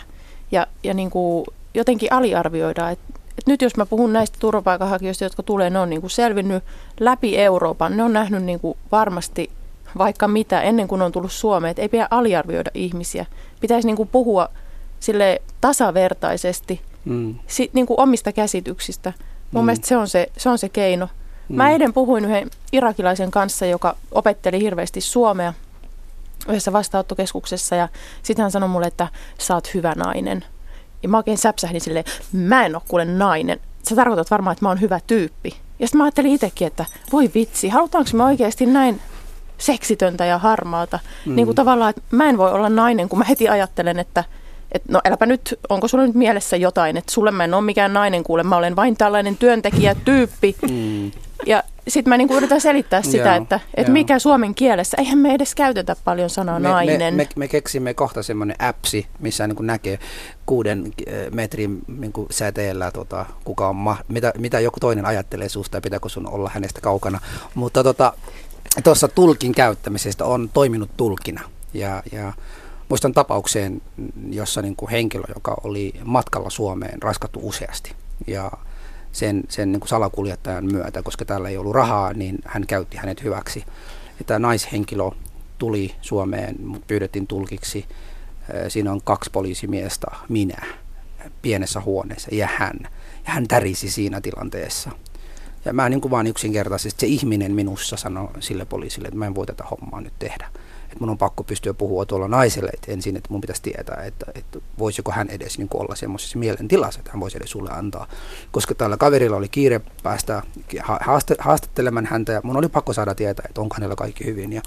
ja, ja niin kuin jotenkin aliarvioidaan, että et nyt jos mä puhun näistä turvapaikanhakijoista, jotka tulee, ne on niin kuin selvinnyt läpi Euroopan, ne on nähnyt niin kuin varmasti vaikka mitä ennen kuin on tullut Suomeen, että ei pidä aliarvioida ihmisiä. Pitäisi niin kuin puhua sille tasavertaisesti mm. si, niin kuin omista käsityksistä. Mun mm. mielestä se on se, se on se keino. Mm. Mä eilen puhuin yhden irakilaisen kanssa, joka opetteli hirveästi suomea yhdessä vastaanottokeskuksessa ja sitten hän sanoi mulle, että sä oot hyvä nainen. Ja mä oikein säpsähdin silleen, mä en ole kuule nainen. Sä tarkoitat varmaan, että mä oon hyvä tyyppi. Ja sitten mä ajattelin itsekin, että voi vitsi, halutaanko me oikeasti näin seksitöntä ja harmaata. Mm. Niin kuin tavallaan, että mä en voi olla nainen, kun mä heti ajattelen, että et no äläpä nyt, onko sulla nyt mielessä jotain, että sulle mä en ole mikään nainen kuule, mä olen vain tällainen työntekijätyyppi. Mm. Ja sitten mä niinku yritän selittää sitä, joo, että, että mikä suomen kielessä, eihän me edes käytetä paljon sanaa me, nainen. Me, me, me keksimme kohta semmoinen appsi, missä niin näkee kuuden eh, metrin niin säteellä, tota, kuka on ma- mitä, mitä joku toinen ajattelee susta ja pitääkö sun olla hänestä kaukana. Mutta tuossa tulkin käyttämisestä on toiminut tulkina ja, ja Muistan tapaukseen, jossa niin kuin henkilö, joka oli matkalla Suomeen, raskattu useasti. Ja sen, sen niin kuin salakuljettajan myötä, koska täällä ei ollut rahaa, niin hän käytti hänet hyväksi. Ja tämä naishenkilö tuli Suomeen, pyydettiin tulkiksi. Siinä on kaksi poliisimiestä, minä, pienessä huoneessa ja hän. Ja hän tärisi siinä tilanteessa. Ja mä niin kuin vaan yksinkertaisesti, se ihminen minussa sanoi sille poliisille, että mä en voi tätä hommaa nyt tehdä että mun on pakko pystyä puhua tuolla naiselle että ensin, että mun pitäisi tietää, että, että voisiko hän edes niin kuin olla semmoisessa mielentilassa, että hän voisi edes sulle antaa. Koska tällä kaverilla oli kiire päästä haastattelemaan häntä ja mun oli pakko saada tietää, että onko hänellä kaikki hyvin. Ja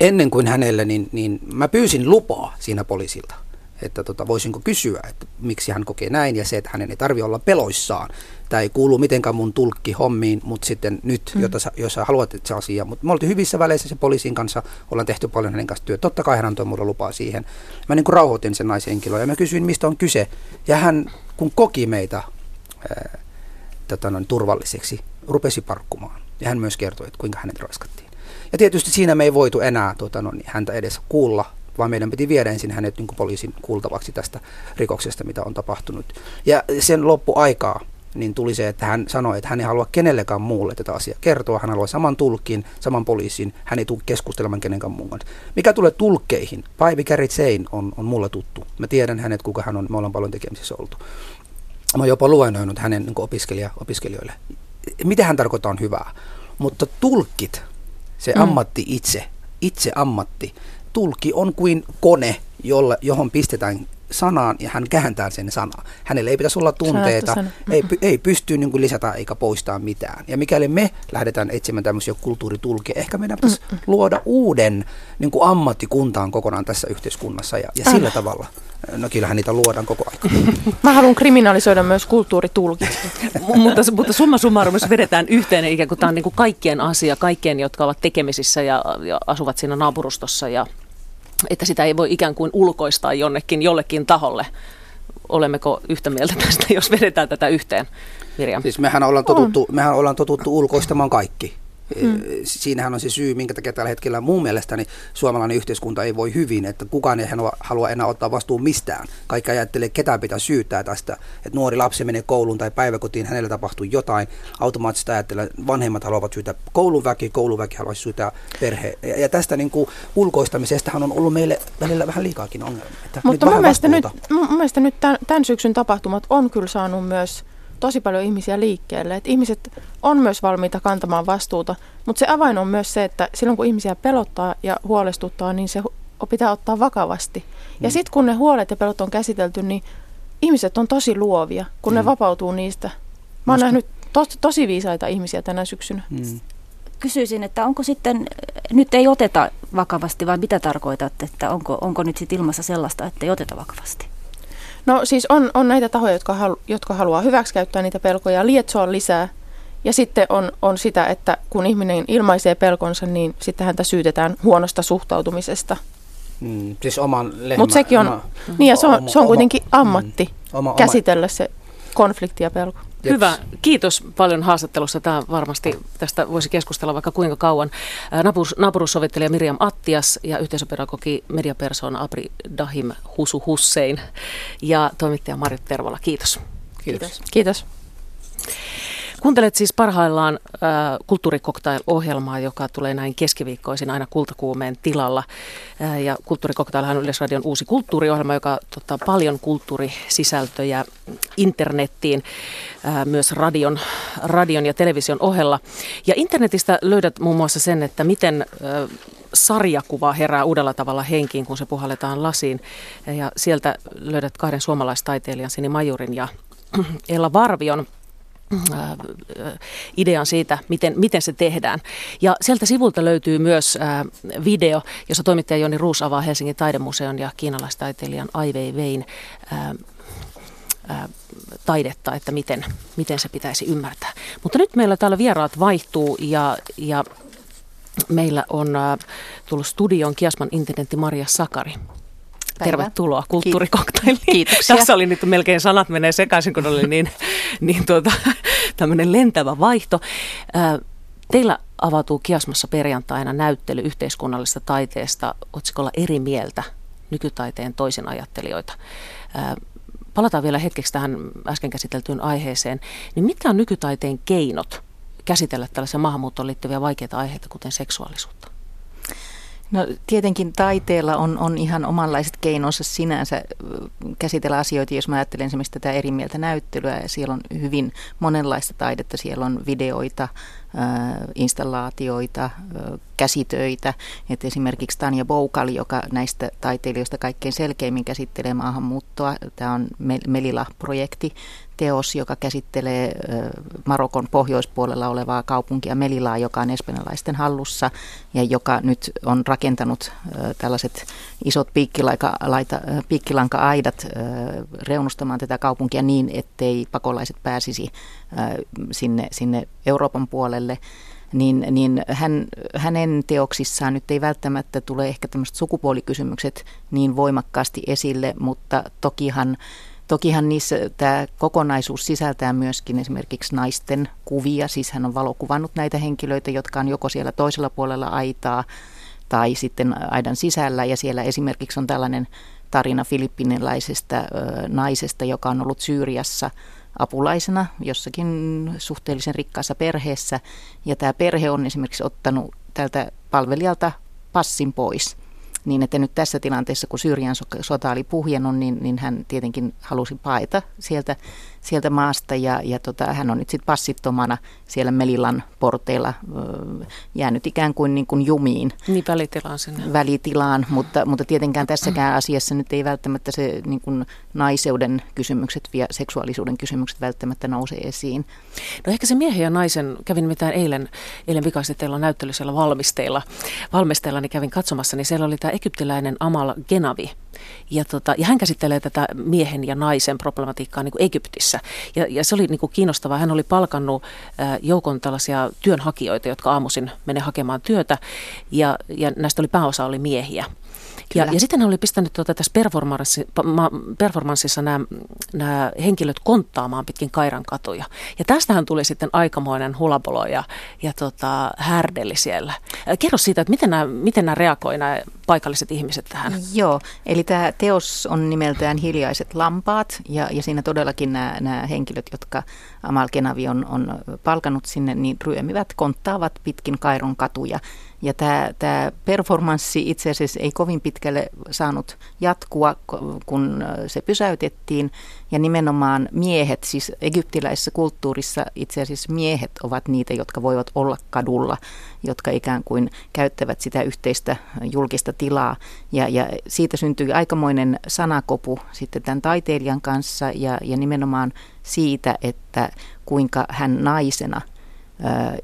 ennen kuin hänelle, niin, niin mä pyysin lupaa siinä poliisilta että tota, voisinko kysyä, että miksi hän kokee näin ja se, että hänen ei tarvitse olla peloissaan. Tämä ei kuulu mitenkään mun tulkki hommiin, mutta sitten nyt, mm. jota sä, jos sä haluat että se asia. Mutta me oltiin hyvissä väleissä se poliisin kanssa, ollaan tehty paljon hänen kanssa työtä. Totta kai hän antoi mulle lupaa siihen. Mä niin kuin rauhoitin sen naishenkilön ja mä kysyin, mistä on kyse. Ja hän, kun koki meitä ää, tota noin, turvalliseksi, rupesi parkkumaan. Ja hän myös kertoi, että kuinka hänet raskattiin. Ja tietysti siinä me ei voitu enää tota, no, häntä edes kuulla vaan meidän piti viedä ensin hänet niin poliisin kuultavaksi tästä rikoksesta, mitä on tapahtunut. Ja sen loppuaikaa niin tuli se, että hän sanoi, että hän ei halua kenellekään muulle tätä asiaa kertoa. Hän haluaa saman tulkin, saman poliisin. Hän ei tule keskustelemaan kenenkään muun kanssa. Mikä tulee tulkkeihin? Päivi Käritsein on, on mulle tuttu. Mä tiedän hänet, kuka hän on. Me ollaan paljon tekemisissä oltu. Mä oon jopa luennoinut hänen niin opiskelija, opiskelijoille. Mitä hän tarkoittaa on hyvää. Mutta tulkit, se mm. ammatti itse, itse ammatti, tulkki on kuin kone, jolle, johon pistetään sanaan ja hän kääntää sen sanaa. Hänellä ei pitäisi olla tunteita, ei, ei pysty niin kuin lisätä eikä poistaa mitään. Ja mikäli me lähdetään etsimään tämmöisiä kulttuuritulkia, ehkä meidän pitäisi Mm-mm. luoda uuden niin kuin ammattikuntaan kokonaan tässä yhteiskunnassa ja, ja sillä tavalla. No kyllähän niitä luodaan koko ajan. Mä haluan kriminalisoida myös kulttuuritulkit. mutta, mutta summa summarum, jos vedetään yhteen, ikään kuin tämä on niin kuin kaikkien asia, kaikkien, jotka ovat tekemisissä ja, ja asuvat siinä naapurustossa ja että sitä ei voi ikään kuin ulkoistaa jonnekin jollekin taholle. Olemmeko yhtä mieltä tästä, jos vedetään tätä yhteen, Mirjam? Siis mehän ollaan totuttu, mehän ollaan totuttu ulkoistamaan kaikki. Mm. Siinähän on se syy, minkä takia tällä hetkellä mun mielestäni suomalainen yhteiskunta ei voi hyvin, että kukaan ei halua enää ottaa vastuun mistään. Kaikki ajattelee, ketään pitää syyttää tästä, että nuori lapsi menee kouluun tai päiväkotiin, hänellä tapahtuu jotain. Automaattisesti ajattelee, että vanhemmat haluavat syytää kouluväki, kouluväki haluaisi syyttää perhe. Ja, ja tästä niin kuin ulkoistamisestahan on ollut meille välillä vähän liikaakin ongelmia. Mutta mun mielestä, nyt, mun mielestä nyt tämän, tämän syksyn tapahtumat on kyllä saanut myös tosi paljon ihmisiä liikkeelle. Et ihmiset on myös valmiita kantamaan vastuuta, mutta se avain on myös se, että silloin kun ihmisiä pelottaa ja huolestuttaa, niin se pitää ottaa vakavasti. Ja mm. sitten kun ne huolet ja pelot on käsitelty, niin ihmiset on tosi luovia, kun mm. ne vapautuu niistä. Mä oon nähnyt tos, tosi viisaita ihmisiä tänä syksynä. Mm. Kysyisin, että onko sitten, nyt ei oteta vakavasti, vai mitä tarkoitatte, että onko, onko nyt sitten ilmassa sellaista, että ei oteta vakavasti? No siis on, on näitä tahoja, jotka, halu, jotka haluaa hyväksikäyttää niitä pelkoja, lietsoa lisää. Ja sitten on, on sitä, että kun ihminen ilmaisee pelkonsa, niin sitten häntä syytetään huonosta suhtautumisesta. Mm, siis oman lehmän... Mutta sekin on, oma, niin ja se on, se on kuitenkin ammatti mm, oma, käsitellä se konflikti ja pelko. Jeps. Hyvä. Kiitos paljon haastattelussa. Tämä varmasti tästä voisi keskustella vaikka kuinka kauan. Napurus, napurussovittelija Miriam Attias ja yhteisöpedagogi mediapersona Abri Dahim Husu Hussein ja toimittaja Marit Tervola. Kiitos. Kiitos. Kiitos. Kuuntelet siis parhaillaan äh, kulttuurikoktail-ohjelmaa, joka tulee näin keskiviikkoisin aina kultakuumeen tilalla. Äh, ja kulttuurikoktailhan on Yleisradion uusi kulttuuriohjelma, joka ottaa paljon kulttuurisisältöjä internettiin, äh, myös radion, radion ja television ohella. Ja internetistä löydät muun muassa sen, että miten äh, sarjakuva herää uudella tavalla henkiin, kun se puhalletaan lasiin. Ja sieltä löydät kahden suomalaistaiteilijan, Sini Majurin ja Ella Varvion – Äh, idean siitä, miten, miten se tehdään. Ja sieltä sivulta löytyy myös äh, video, jossa toimittaja Joni Ruus avaa Helsingin taidemuseon ja kiinalaistaiteilijan Ai Weiwein äh, taidetta, että miten, miten se pitäisi ymmärtää. Mutta nyt meillä täällä vieraat vaihtuu ja, ja meillä on tullut studion Kiasman intendentti Maria Sakari. Päivä. Tervetuloa kulttuurikoktailiin. Kiitoksia. Tässä oli nyt melkein sanat menee sekaisin, kun oli niin, niin tuota, tämmöinen lentävä vaihto. Teillä avautuu Kiasmassa perjantaina näyttely yhteiskunnallisesta taiteesta otsikolla Eri mieltä, nykytaiteen toisin ajattelijoita. Palataan vielä hetkeksi tähän äsken käsiteltyyn aiheeseen. Niin mitkä on nykytaiteen keinot käsitellä tällaisia maahanmuuttoon liittyviä vaikeita aiheita, kuten seksuaalisuutta? No tietenkin taiteella on, on ihan omanlaiset keinonsa sinänsä käsitellä asioita, jos mä ajattelen esimerkiksi tätä eri mieltä näyttelyä. Siellä on hyvin monenlaista taidetta, siellä on videoita, installaatioita, käsitöitä. Et esimerkiksi Tanja Boukali, joka näistä taiteilijoista kaikkein selkeimmin käsittelee maahanmuuttoa, tämä on Melila-projekti, teos, joka käsittelee Marokon pohjoispuolella olevaa kaupunkia Melilaa, joka on espanjalaisten hallussa ja joka nyt on rakentanut tällaiset isot piikkilanka-aidat reunustamaan tätä kaupunkia niin, ettei pakolaiset pääsisi sinne, sinne Euroopan puolelle niin, niin hän, hänen teoksissaan nyt ei välttämättä tule ehkä tämmöiset sukupuolikysymykset niin voimakkaasti esille, mutta tokihan Tokihan niissä tämä kokonaisuus sisältää myöskin esimerkiksi naisten kuvia, siis hän on valokuvannut näitä henkilöitä, jotka on joko siellä toisella puolella aitaa tai sitten aidan sisällä. Ja siellä esimerkiksi on tällainen tarina filippiniläisestä naisesta, joka on ollut Syyriassa apulaisena jossakin suhteellisen rikkaassa perheessä. Ja tämä perhe on esimerkiksi ottanut tältä palvelijalta passin pois. Niin että nyt tässä tilanteessa, kun Syyrian sota oli puhjennut, niin, niin hän tietenkin halusi paeta sieltä, sieltä maasta ja, ja tota, hän on nyt sitten passittomana siellä Melilan porteilla jäänyt ikään kuin, niin kuin jumiin. Niin välitilaan sinne. Välitilaan, mutta, mutta tietenkään tässäkään asiassa nyt ei välttämättä se niin kuin naiseuden kysymykset ja seksuaalisuuden kysymykset välttämättä nouse esiin. No ehkä se miehen ja naisen, kävin mitään eilen, eilen vikaisesti teillä on näyttely siellä valmisteilla, valmisteilla, niin kävin katsomassa, niin siellä oli tämä egyptiläinen Amal Genavi, ja, tota, ja hän käsittelee tätä miehen ja naisen problematiikkaa niin kuin Egyptissä. Ja, ja se oli niin kuin kiinnostavaa. Hän oli palkannut joukon tällaisia työnhakijoita, jotka aamuisin menee hakemaan työtä. Ja, ja näistä oli pääosa oli miehiä. Ja, ja sitten hän oli pistänyt tuota tässä performanssi, performanssissa nämä, nämä henkilöt konttaamaan pitkin Kairan katuja. Ja tästähän tuli sitten aikamoinen hulapolo ja, ja tota, härdeli siellä. Kerro siitä, että miten nämä, miten nämä reagoi nämä paikalliset ihmiset tähän? Joo, eli tämä teos on nimeltään Hiljaiset lampaat ja, ja siinä todellakin nämä, nämä henkilöt, jotka Amal Kenavi on, on palkanut sinne, niin ryömivät, konttaavat pitkin Kairon katuja ja tämä, tämä performanssi itse asiassa ei kovin pitkälle saanut jatkua, kun se pysäytettiin. Ja nimenomaan miehet, siis egyptiläisessä kulttuurissa itse asiassa miehet ovat niitä, jotka voivat olla kadulla, jotka ikään kuin käyttävät sitä yhteistä julkista tilaa. Ja, ja siitä syntyi aikamoinen sanakopu sitten tämän taiteilijan kanssa ja, ja nimenomaan siitä, että kuinka hän naisena –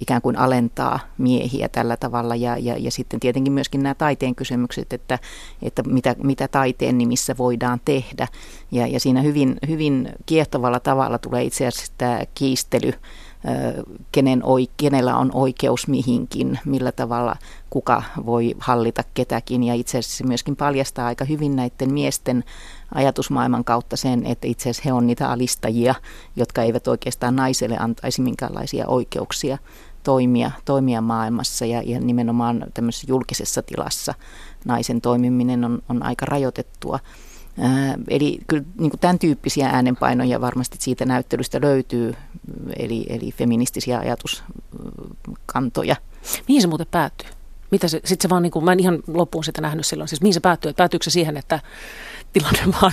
ikään kuin alentaa miehiä tällä tavalla. Ja, ja, ja sitten tietenkin myöskin nämä taiteen kysymykset, että, että mitä, mitä taiteen nimissä voidaan tehdä. Ja, ja siinä hyvin, hyvin kiehtovalla tavalla tulee itse asiassa tämä kiistely kenen, kenellä on oikeus mihinkin, millä tavalla kuka voi hallita ketäkin. Ja itse asiassa se myöskin paljastaa aika hyvin näiden miesten ajatusmaailman kautta sen, että itse asiassa he on niitä alistajia, jotka eivät oikeastaan naiselle antaisi minkäänlaisia oikeuksia toimia, toimia maailmassa ja, ja nimenomaan tämmöisessä julkisessa tilassa naisen toimiminen on, on aika rajoitettua. Eli kyllä niin kuin tämän tyyppisiä äänenpainoja varmasti siitä näyttelystä löytyy, eli, eli feministisiä ajatuskantoja. Mihin se muuten päättyy? Mitä se, sit se vaan, niin kuin, mä en ihan loppuun sitä nähnyt silloin, siis mihin se päättyy? Päätyykö se siihen, että tilanne vaan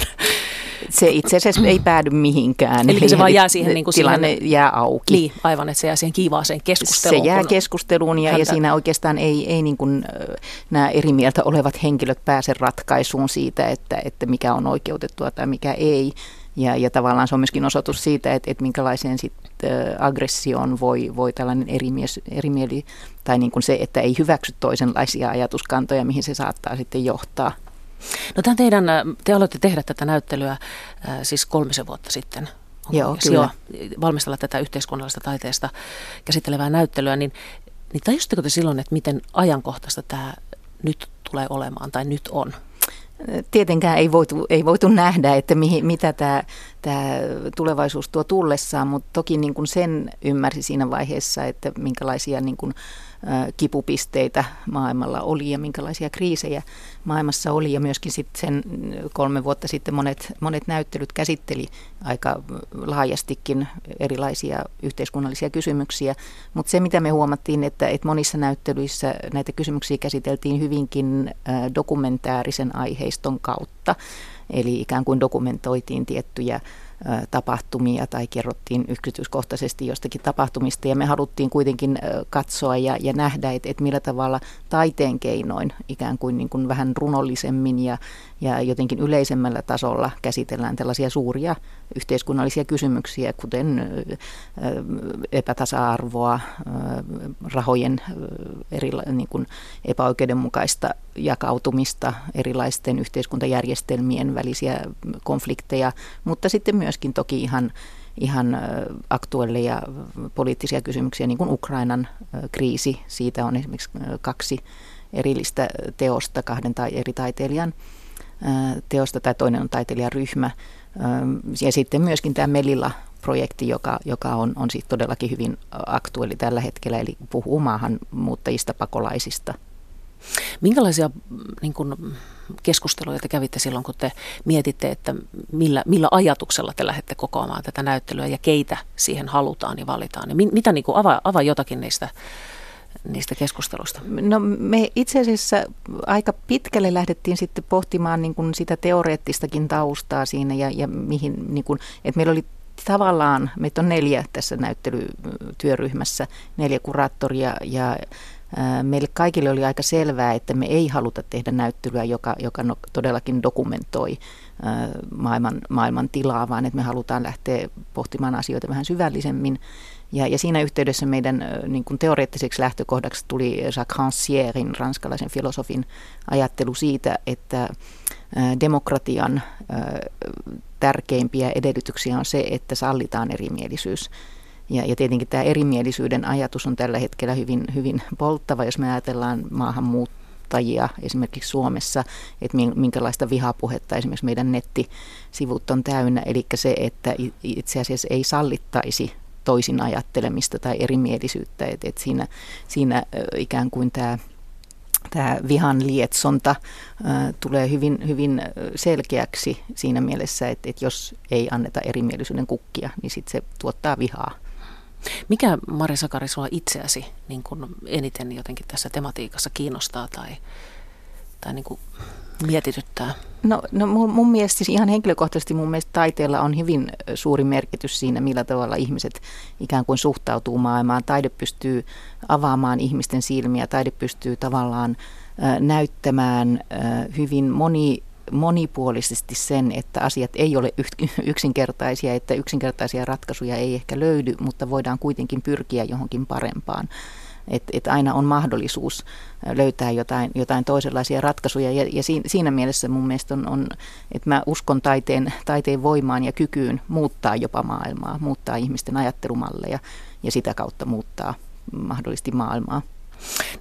se itse asiassa ei päädy mihinkään. Eli se vaan jää siihen niin kuin Tilanne siihen, jää auki. Niin, aivan, että se jää siihen kiivaaseen keskusteluun. Se jää keskusteluun ja, ja siinä oikeastaan ei, ei niin kuin, nämä eri mieltä olevat henkilöt pääse ratkaisuun siitä, että, että mikä on oikeutettua tai mikä ei. Ja, ja tavallaan se on myöskin osoitus siitä, että, että minkälaiseen sit, aggressioon voi, voi tällainen erimies, erimieli, tai niin kuin se, että ei hyväksy toisenlaisia ajatuskantoja, mihin se saattaa sitten johtaa. No tämän teidän, te aloitte tehdä tätä näyttelyä äh, siis kolmisen vuotta sitten. Onko Joo, kyllä. Joo, valmistella tätä yhteiskunnallista taiteesta käsittelevää näyttelyä, niin, niin tajusitteko te silloin, että miten ajankohtaista tämä nyt tulee olemaan tai nyt on? Tietenkään ei voitu, ei voitu nähdä, että mihin, mitä tämä, tämä tulevaisuus tuo tullessaan, mutta toki niin kuin sen ymmärsi siinä vaiheessa, että minkälaisia niin kuin, kipupisteitä maailmalla oli ja minkälaisia kriisejä maailmassa oli. Ja myöskin sitten sen kolme vuotta sitten monet, monet näyttelyt käsitteli aika laajastikin erilaisia yhteiskunnallisia kysymyksiä. Mutta se, mitä me huomattiin, että, että monissa näyttelyissä näitä kysymyksiä käsiteltiin hyvinkin dokumentaarisen aiheiston kautta. Eli ikään kuin dokumentoitiin tiettyjä tapahtumia tai kerrottiin yksityiskohtaisesti jostakin tapahtumista. Ja me haluttiin kuitenkin katsoa ja, ja nähdä, että, että millä tavalla taiteen keinoin ikään kuin, niin kuin vähän runollisemmin ja, ja jotenkin yleisemmällä tasolla käsitellään tällaisia suuria yhteiskunnallisia kysymyksiä, kuten epätasa-arvoa, rahojen eri, niin kuin epäoikeudenmukaista jakautumista, erilaisten yhteiskuntajärjestelmien välisiä konflikteja, mutta sitten myöskin toki ihan ihan aktuelleja poliittisia kysymyksiä, niin kuin Ukrainan kriisi. Siitä on esimerkiksi kaksi erillistä teosta kahden tai eri taiteilijan teosta, tai toinen on taiteilijaryhmä. Ja sitten myöskin tämä Melilla-projekti, joka, joka on, on siis todellakin hyvin aktuelli tällä hetkellä, eli puhuu maahanmuuttajista, pakolaisista. Minkälaisia niin kun, keskusteluja te kävitte silloin, kun te mietitte, että millä, millä ajatuksella te lähdette kokoamaan tätä näyttelyä ja keitä siihen halutaan ja valitaan? Ja mitä niin kuin, avaa, avaa jotakin niistä niistä keskustelusta? No me itse asiassa aika pitkälle lähdettiin sitten pohtimaan niin kuin sitä teoreettistakin taustaa siinä ja, ja mihin, niin kuin, että meillä oli tavallaan, meitä on neljä tässä näyttelytyöryhmässä, neljä kuraattoria ja Meille kaikille oli aika selvää, että me ei haluta tehdä näyttelyä, joka, joka no, todellakin dokumentoi maailman, maailman tilaa, vaan että me halutaan lähteä pohtimaan asioita vähän syvällisemmin. Ja, ja siinä yhteydessä meidän niin kuin teoreettiseksi lähtökohdaksi tuli Jacques Rancierin, ranskalaisen filosofin, ajattelu siitä, että demokratian tärkeimpiä edellytyksiä on se, että sallitaan erimielisyys. Ja, ja tietenkin tämä erimielisyyden ajatus on tällä hetkellä hyvin, hyvin polttava, jos me ajatellaan maahanmuuttoa esimerkiksi Suomessa, että minkälaista vihapuhetta esimerkiksi meidän nettisivut on täynnä. Eli se, että itse asiassa ei sallittaisi toisin ajattelemista tai erimielisyyttä, että et siinä, siinä ikään kuin tämä tämä vihan lietsonta äh, tulee hyvin, hyvin selkeäksi siinä mielessä, että, että jos ei anneta erimielisyyden kukkia, niin sitten se tuottaa vihaa. Mikä Mari Sakari sinua itseäsi niin kun eniten jotenkin tässä tematiikassa kiinnostaa tai, tai niin kuin mietityttää? No, no mun, mun mielestä siis ihan henkilökohtaisesti mun mielestä taiteella on hyvin suuri merkitys siinä, millä tavalla ihmiset ikään kuin suhtautuu maailmaan. Taide pystyy avaamaan ihmisten silmiä, taide pystyy tavallaan äh, näyttämään äh, hyvin moni monipuolisesti sen, että asiat ei ole yksinkertaisia, että yksinkertaisia ratkaisuja ei ehkä löydy, mutta voidaan kuitenkin pyrkiä johonkin parempaan. Että et aina on mahdollisuus löytää jotain, jotain toisenlaisia ratkaisuja ja, ja siinä mielessä mun mielestä on, on että mä uskon taiteen, taiteen voimaan ja kykyyn muuttaa jopa maailmaa, muuttaa ihmisten ajattelumalleja ja sitä kautta muuttaa mahdollisesti maailmaa.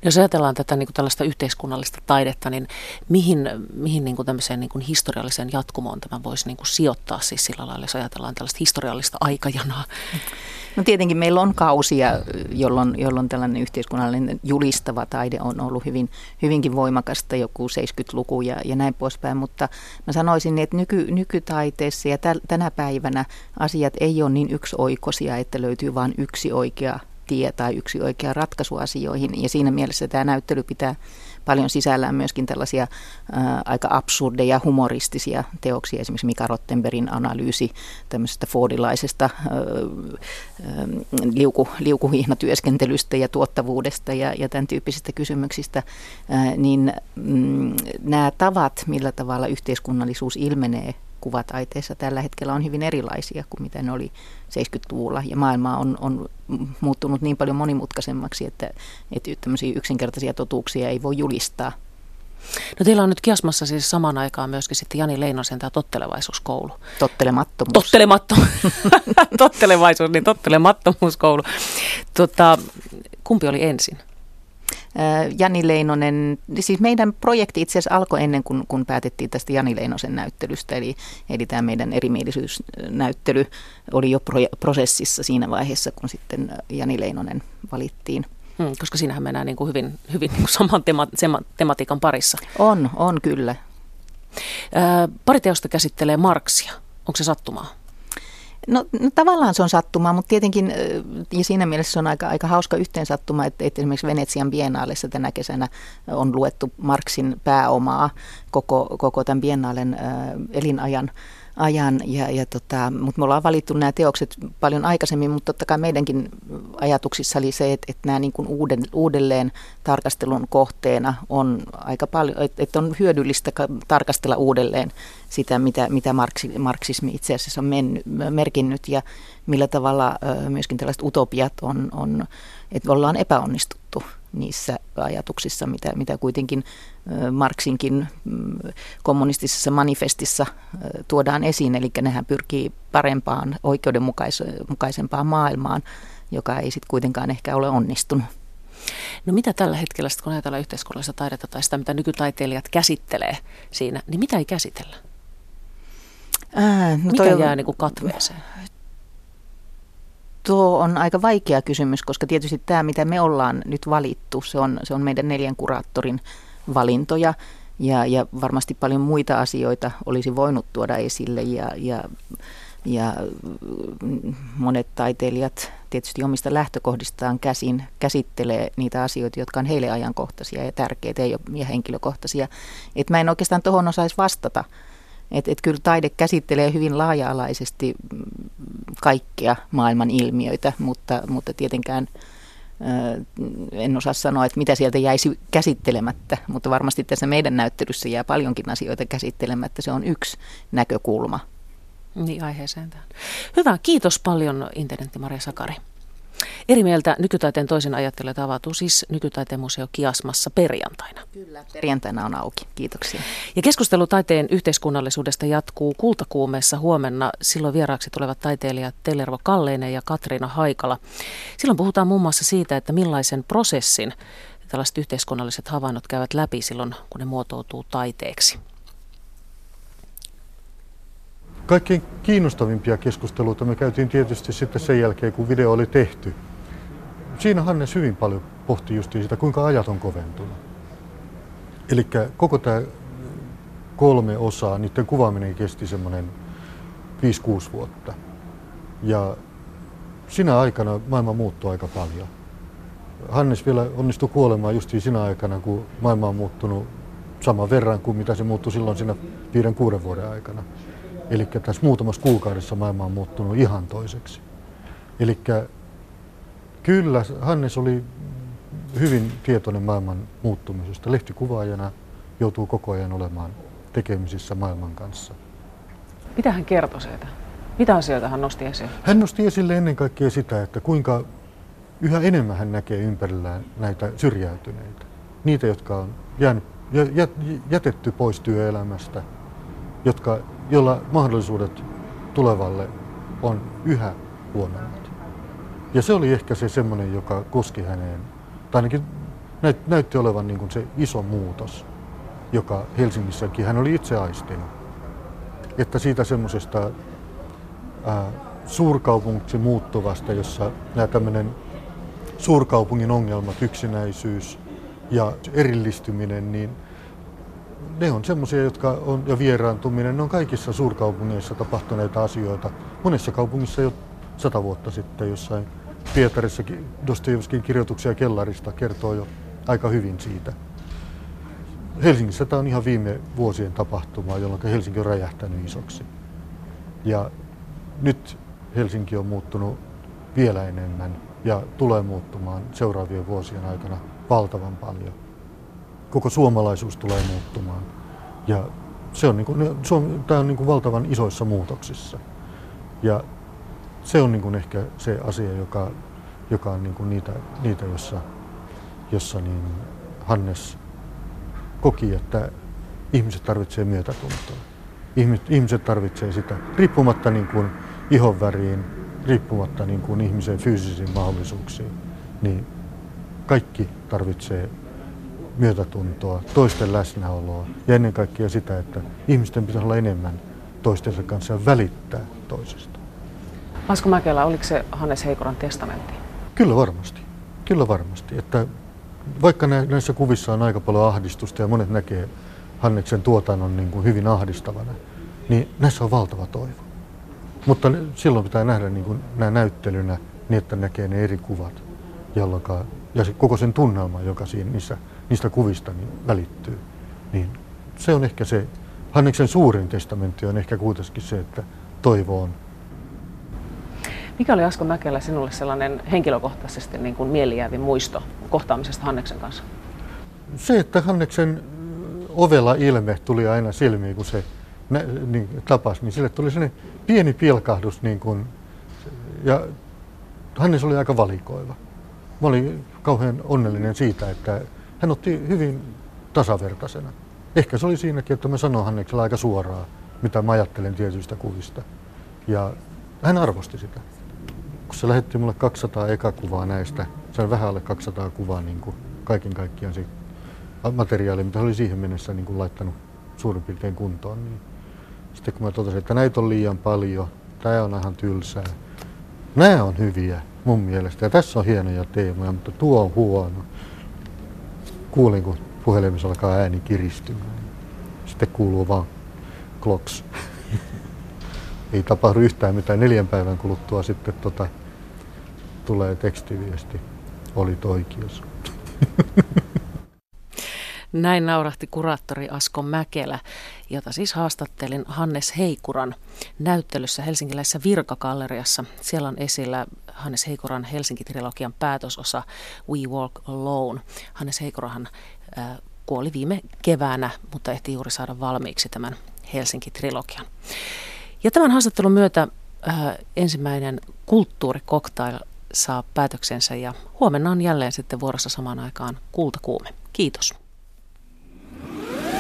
Jos ajatellaan tätä niin kuin tällaista yhteiskunnallista taidetta, niin mihin, mihin niin kuin tämmöiseen niin kuin historialliseen jatkumoon tämä voisi niin kuin sijoittaa siis sillä lailla, jos ajatellaan tällaista historiallista aikajanaa? No tietenkin meillä on kausia, jolloin, jolloin tällainen yhteiskunnallinen julistava taide on ollut hyvin, hyvinkin voimakasta, joku 70-luku ja, ja näin poispäin, mutta mä sanoisin, että nyky, nykytaiteessa ja täl, tänä päivänä asiat ei ole niin yksioikoisia, että löytyy vain yksi oikea tie tai yksi oikea ratkaisu asioihin. Ja siinä mielessä tämä näyttely pitää paljon sisällään myöskin tällaisia ää, aika absurdeja, humoristisia teoksia. Esimerkiksi Mika Rottenbergin analyysi tämmöisestä fordilaisesta liuku, liukuhihnatyöskentelystä ja tuottavuudesta ja, ja tämän tyyppisistä kysymyksistä. Ää, niin mm, nämä tavat, millä tavalla yhteiskunnallisuus ilmenee kuvataiteessa tällä hetkellä on hyvin erilaisia kuin mitä ne oli 70-luvulla. Ja maailma on, on muuttunut niin paljon monimutkaisemmaksi, että, että tämmöisiä yksinkertaisia totuuksia ei voi julistaa. No teillä on nyt Kiasmassa siis samaan aikaan myöskin sitten Jani Leinosen tämä tottelevaisuuskoulu. Tottelemattomuus. Tottelemattomuus. Tottelevaisuus, niin tottelemattomuuskoulu. Tota, kumpi oli ensin? Jani Leinonen, siis meidän projekti itse asiassa alkoi ennen kuin kun päätettiin tästä Jani Leinosen näyttelystä, eli, eli tämä meidän erimielisyysnäyttely oli jo pro, prosessissa siinä vaiheessa, kun sitten Jani Leinonen valittiin. Hmm, koska siinähän mennään niin kuin hyvin, hyvin niin kuin saman tema, tematiikan parissa. On, on kyllä. Ää, pari teosta käsittelee Marksia. Onko se sattumaa? No, no tavallaan se on sattuma, mutta tietenkin ja siinä mielessä se on aika, aika hauska yhteensattuma, että, että esimerkiksi Venetsian biennaalissa tänä kesänä on luettu Marksin pääomaa koko, koko tämän biennaalen äh, elinajan ajan, ja, ja tota, mutta me ollaan valittu nämä teokset paljon aikaisemmin, mutta totta kai meidänkin ajatuksissa oli se, että, että nämä niin kuin uuden, uudelleen tarkastelun kohteena on aika paljon, että, on hyödyllistä tarkastella uudelleen sitä, mitä, mitä marksi, marksismi itse asiassa on mennyt, merkinnyt ja millä tavalla myöskin tällaiset utopiat on, on että ollaan epäonnistuttu niissä ajatuksissa, mitä, mitä kuitenkin Marksinkin mm, kommunistisessa manifestissa tuodaan esiin. Eli nehän pyrkii parempaan, oikeudenmukaisempaan maailmaan, joka ei sitten kuitenkaan ehkä ole onnistunut. No mitä tällä hetkellä, kun ajatellaan yhteiskunnallista taidetta tai sitä, mitä nykytaiteilijat käsittelee siinä, niin mitä ei käsitellä? Ää, no Mikä toi, jää niin kuin katveeseen? Tuo on aika vaikea kysymys, koska tietysti tämä, mitä me ollaan nyt valittu, se on, se on meidän neljän kuraattorin valintoja. Ja, ja varmasti paljon muita asioita olisi voinut tuoda esille ja, ja, ja monet taiteilijat tietysti omista lähtökohdistaan käsin käsittelee niitä asioita, jotka on heille ajankohtaisia ja tärkeitä ja henkilökohtaisia. Et mä en oikeastaan tuohon osaisi vastata että et kyllä taide käsittelee hyvin laaja-alaisesti kaikkea maailman ilmiöitä, mutta, mutta tietenkään en osaa sanoa, että mitä sieltä jäisi käsittelemättä, mutta varmasti tässä meidän näyttelyssä jää paljonkin asioita käsittelemättä. Se on yksi näkökulma. Niin, aiheeseen tähän. Hyvä, kiitos paljon internetti Maria Sakari. Eri mieltä nykytaiteen toisen ajattelijat avautuu siis Nykytaiteen museo Kiasmassa perjantaina. Kyllä, perjantaina on auki. Kiitoksia. Ja keskustelu taiteen yhteiskunnallisuudesta jatkuu kultakuumeessa huomenna. Silloin vieraaksi tulevat taiteilijat Tellervo Kalleinen ja Katriina Haikala. Silloin puhutaan muun muassa siitä, että millaisen prosessin tällaiset yhteiskunnalliset havainnot käyvät läpi silloin, kun ne muotoutuu taiteeksi? Kaikkein kiinnostavimpia keskusteluita me käytiin tietysti sitten sen jälkeen, kun video oli tehty. Siinä Hannes hyvin paljon pohti just sitä, kuinka ajat on koventunut. Eli koko tämä kolme osaa, niiden kuvaaminen kesti semmoinen 5-6 vuotta. Ja sinä aikana maailma muuttui aika paljon. Hannes vielä onnistui kuolemaan just siinä aikana, kun maailma on muuttunut saman verran kuin mitä se muuttui silloin siinä viiden kuuden vuoden aikana. Eli tässä muutamassa kuukaudessa maailma on muuttunut ihan toiseksi. Eli kyllä Hannes oli hyvin tietoinen maailman muuttumisesta. Lehtikuvaajana joutuu koko ajan olemaan tekemisissä maailman kanssa. Mitä hän kertoi siitä? Mitä asioita hän nosti esille? Hän nosti esille ennen kaikkea sitä, että kuinka yhä enemmän hän näkee ympärillään näitä syrjäytyneitä. Niitä, jotka on jäänyt, jätetty pois työelämästä, jotka, joilla mahdollisuudet tulevalle on yhä huonommat. Ja se oli ehkä se semmoinen, joka koski häneen, tai ainakin näytti olevan niin kuin se iso muutos, joka Helsingissäkin hän oli itse aistinut. Että siitä semmoisesta suurkaupungiksi muuttuvasta, jossa nämä tämmöinen suurkaupungin ongelmat, yksinäisyys ja erillistyminen, niin ne on semmoisia, jotka on, ja vieraantuminen, ne on kaikissa suurkaupungeissa tapahtuneita asioita. Monessa kaupungissa jo sata vuotta sitten jossain Pietarissa Dostojevskin kirjoituksia kellarista kertoo jo aika hyvin siitä. Helsingissä tämä on ihan viime vuosien tapahtuma, jolloin Helsinki on räjähtänyt isoksi. Ja nyt Helsinki on muuttunut vielä enemmän ja tulee muuttumaan seuraavien vuosien aikana valtavan paljon. Koko suomalaisuus tulee muuttumaan. Ja se on, niin kuin, tämä on niin kuin valtavan isoissa muutoksissa. Ja se on niin kuin ehkä se asia, joka, joka on niin kuin niitä, niitä, jossa, jossa niin Hannes koki, että ihmiset tarvitsevat myötätuntoa. Ihmiset tarvitsevat sitä, riippumatta niin kuin ihonväriin, riippumatta niin kuin ihmisen fyysisiin mahdollisuuksiin, niin kaikki tarvitsee myötätuntoa, toisten läsnäoloa ja ennen kaikkea sitä, että ihmisten pitäisi olla enemmän toistensa kanssa ja välittää toisesta. Asko Mäkelä, oliko se Hannes Heikoran testamentti? Kyllä varmasti. Kyllä varmasti. Että vaikka näissä kuvissa on aika paljon ahdistusta ja monet näkee Hanneksen tuotannon niin kuin hyvin ahdistavana, niin näissä on valtava toivo. Mutta silloin pitää nähdä niin kuin nämä näyttelynä niin, että näkee ne eri kuvat, jolloin, ja se, koko sen tunnelma, joka siinä, niissä, niistä kuvista niin välittyy. Niin se on ehkä se, Hanneksen suurin testamentti on ehkä kuitenkin se, että toivo on. Mikä oli Asko Mäkelä sinulle sellainen henkilökohtaisesti niin kuin mielijäävin muisto kohtaamisesta Hanneksen kanssa? Se, että Hanneksen ovella ilme tuli aina silmiin, kun se nä, niin, tapas, niin sille tuli sellainen pieni pilkahdus. Niin kuin, ja Hannes oli aika valikoiva. Mä olin kauhean onnellinen siitä, että hän otti hyvin tasavertaisena. Ehkä se oli siinäkin, että mä sanoin Hanneksella aika suoraan, mitä mä ajattelen tietyistä kuvista. Ja hän arvosti sitä. Kun se lähetti mulle 200 ekakuvaa näistä, se on vähän alle 200 kuvaa niin kuin kaiken kaikkiaan se materiaali, mitä oli siihen mennessä niin kuin laittanut suurin piirtein kuntoon. Niin sitten kun mä totesin, että näitä on liian paljon, tämä on ihan tylsää. Nämä on hyviä mun mielestä ja tässä on hienoja teemoja, mutta tuo on huono. Kuulin, kun puhelimessa alkaa ääni kiristymään. Sitten kuuluu vaan kloks. Ei tapahdu yhtään mitään. Neljän päivän kuluttua sitten tota, tulee tekstiviesti. Oli toikios. Näin naurahti kuraattori Asko Mäkelä, jota siis haastattelin Hannes Heikuran näyttelyssä helsinkiläisessä Virkakalleriassa. Siellä on esillä Hannes Heikuran Helsinki-trilogian päätösosa We Walk Alone. Hannes Heikurahan äh, kuoli viime keväänä, mutta ehti juuri saada valmiiksi tämän Helsinki-trilogian. Ja tämän haastattelun myötä äh, ensimmäinen kulttuurikoktail saa päätöksensä ja huomenna on jälleen sitten vuorossa samaan aikaan kultakuume. Kiitos. Yeah.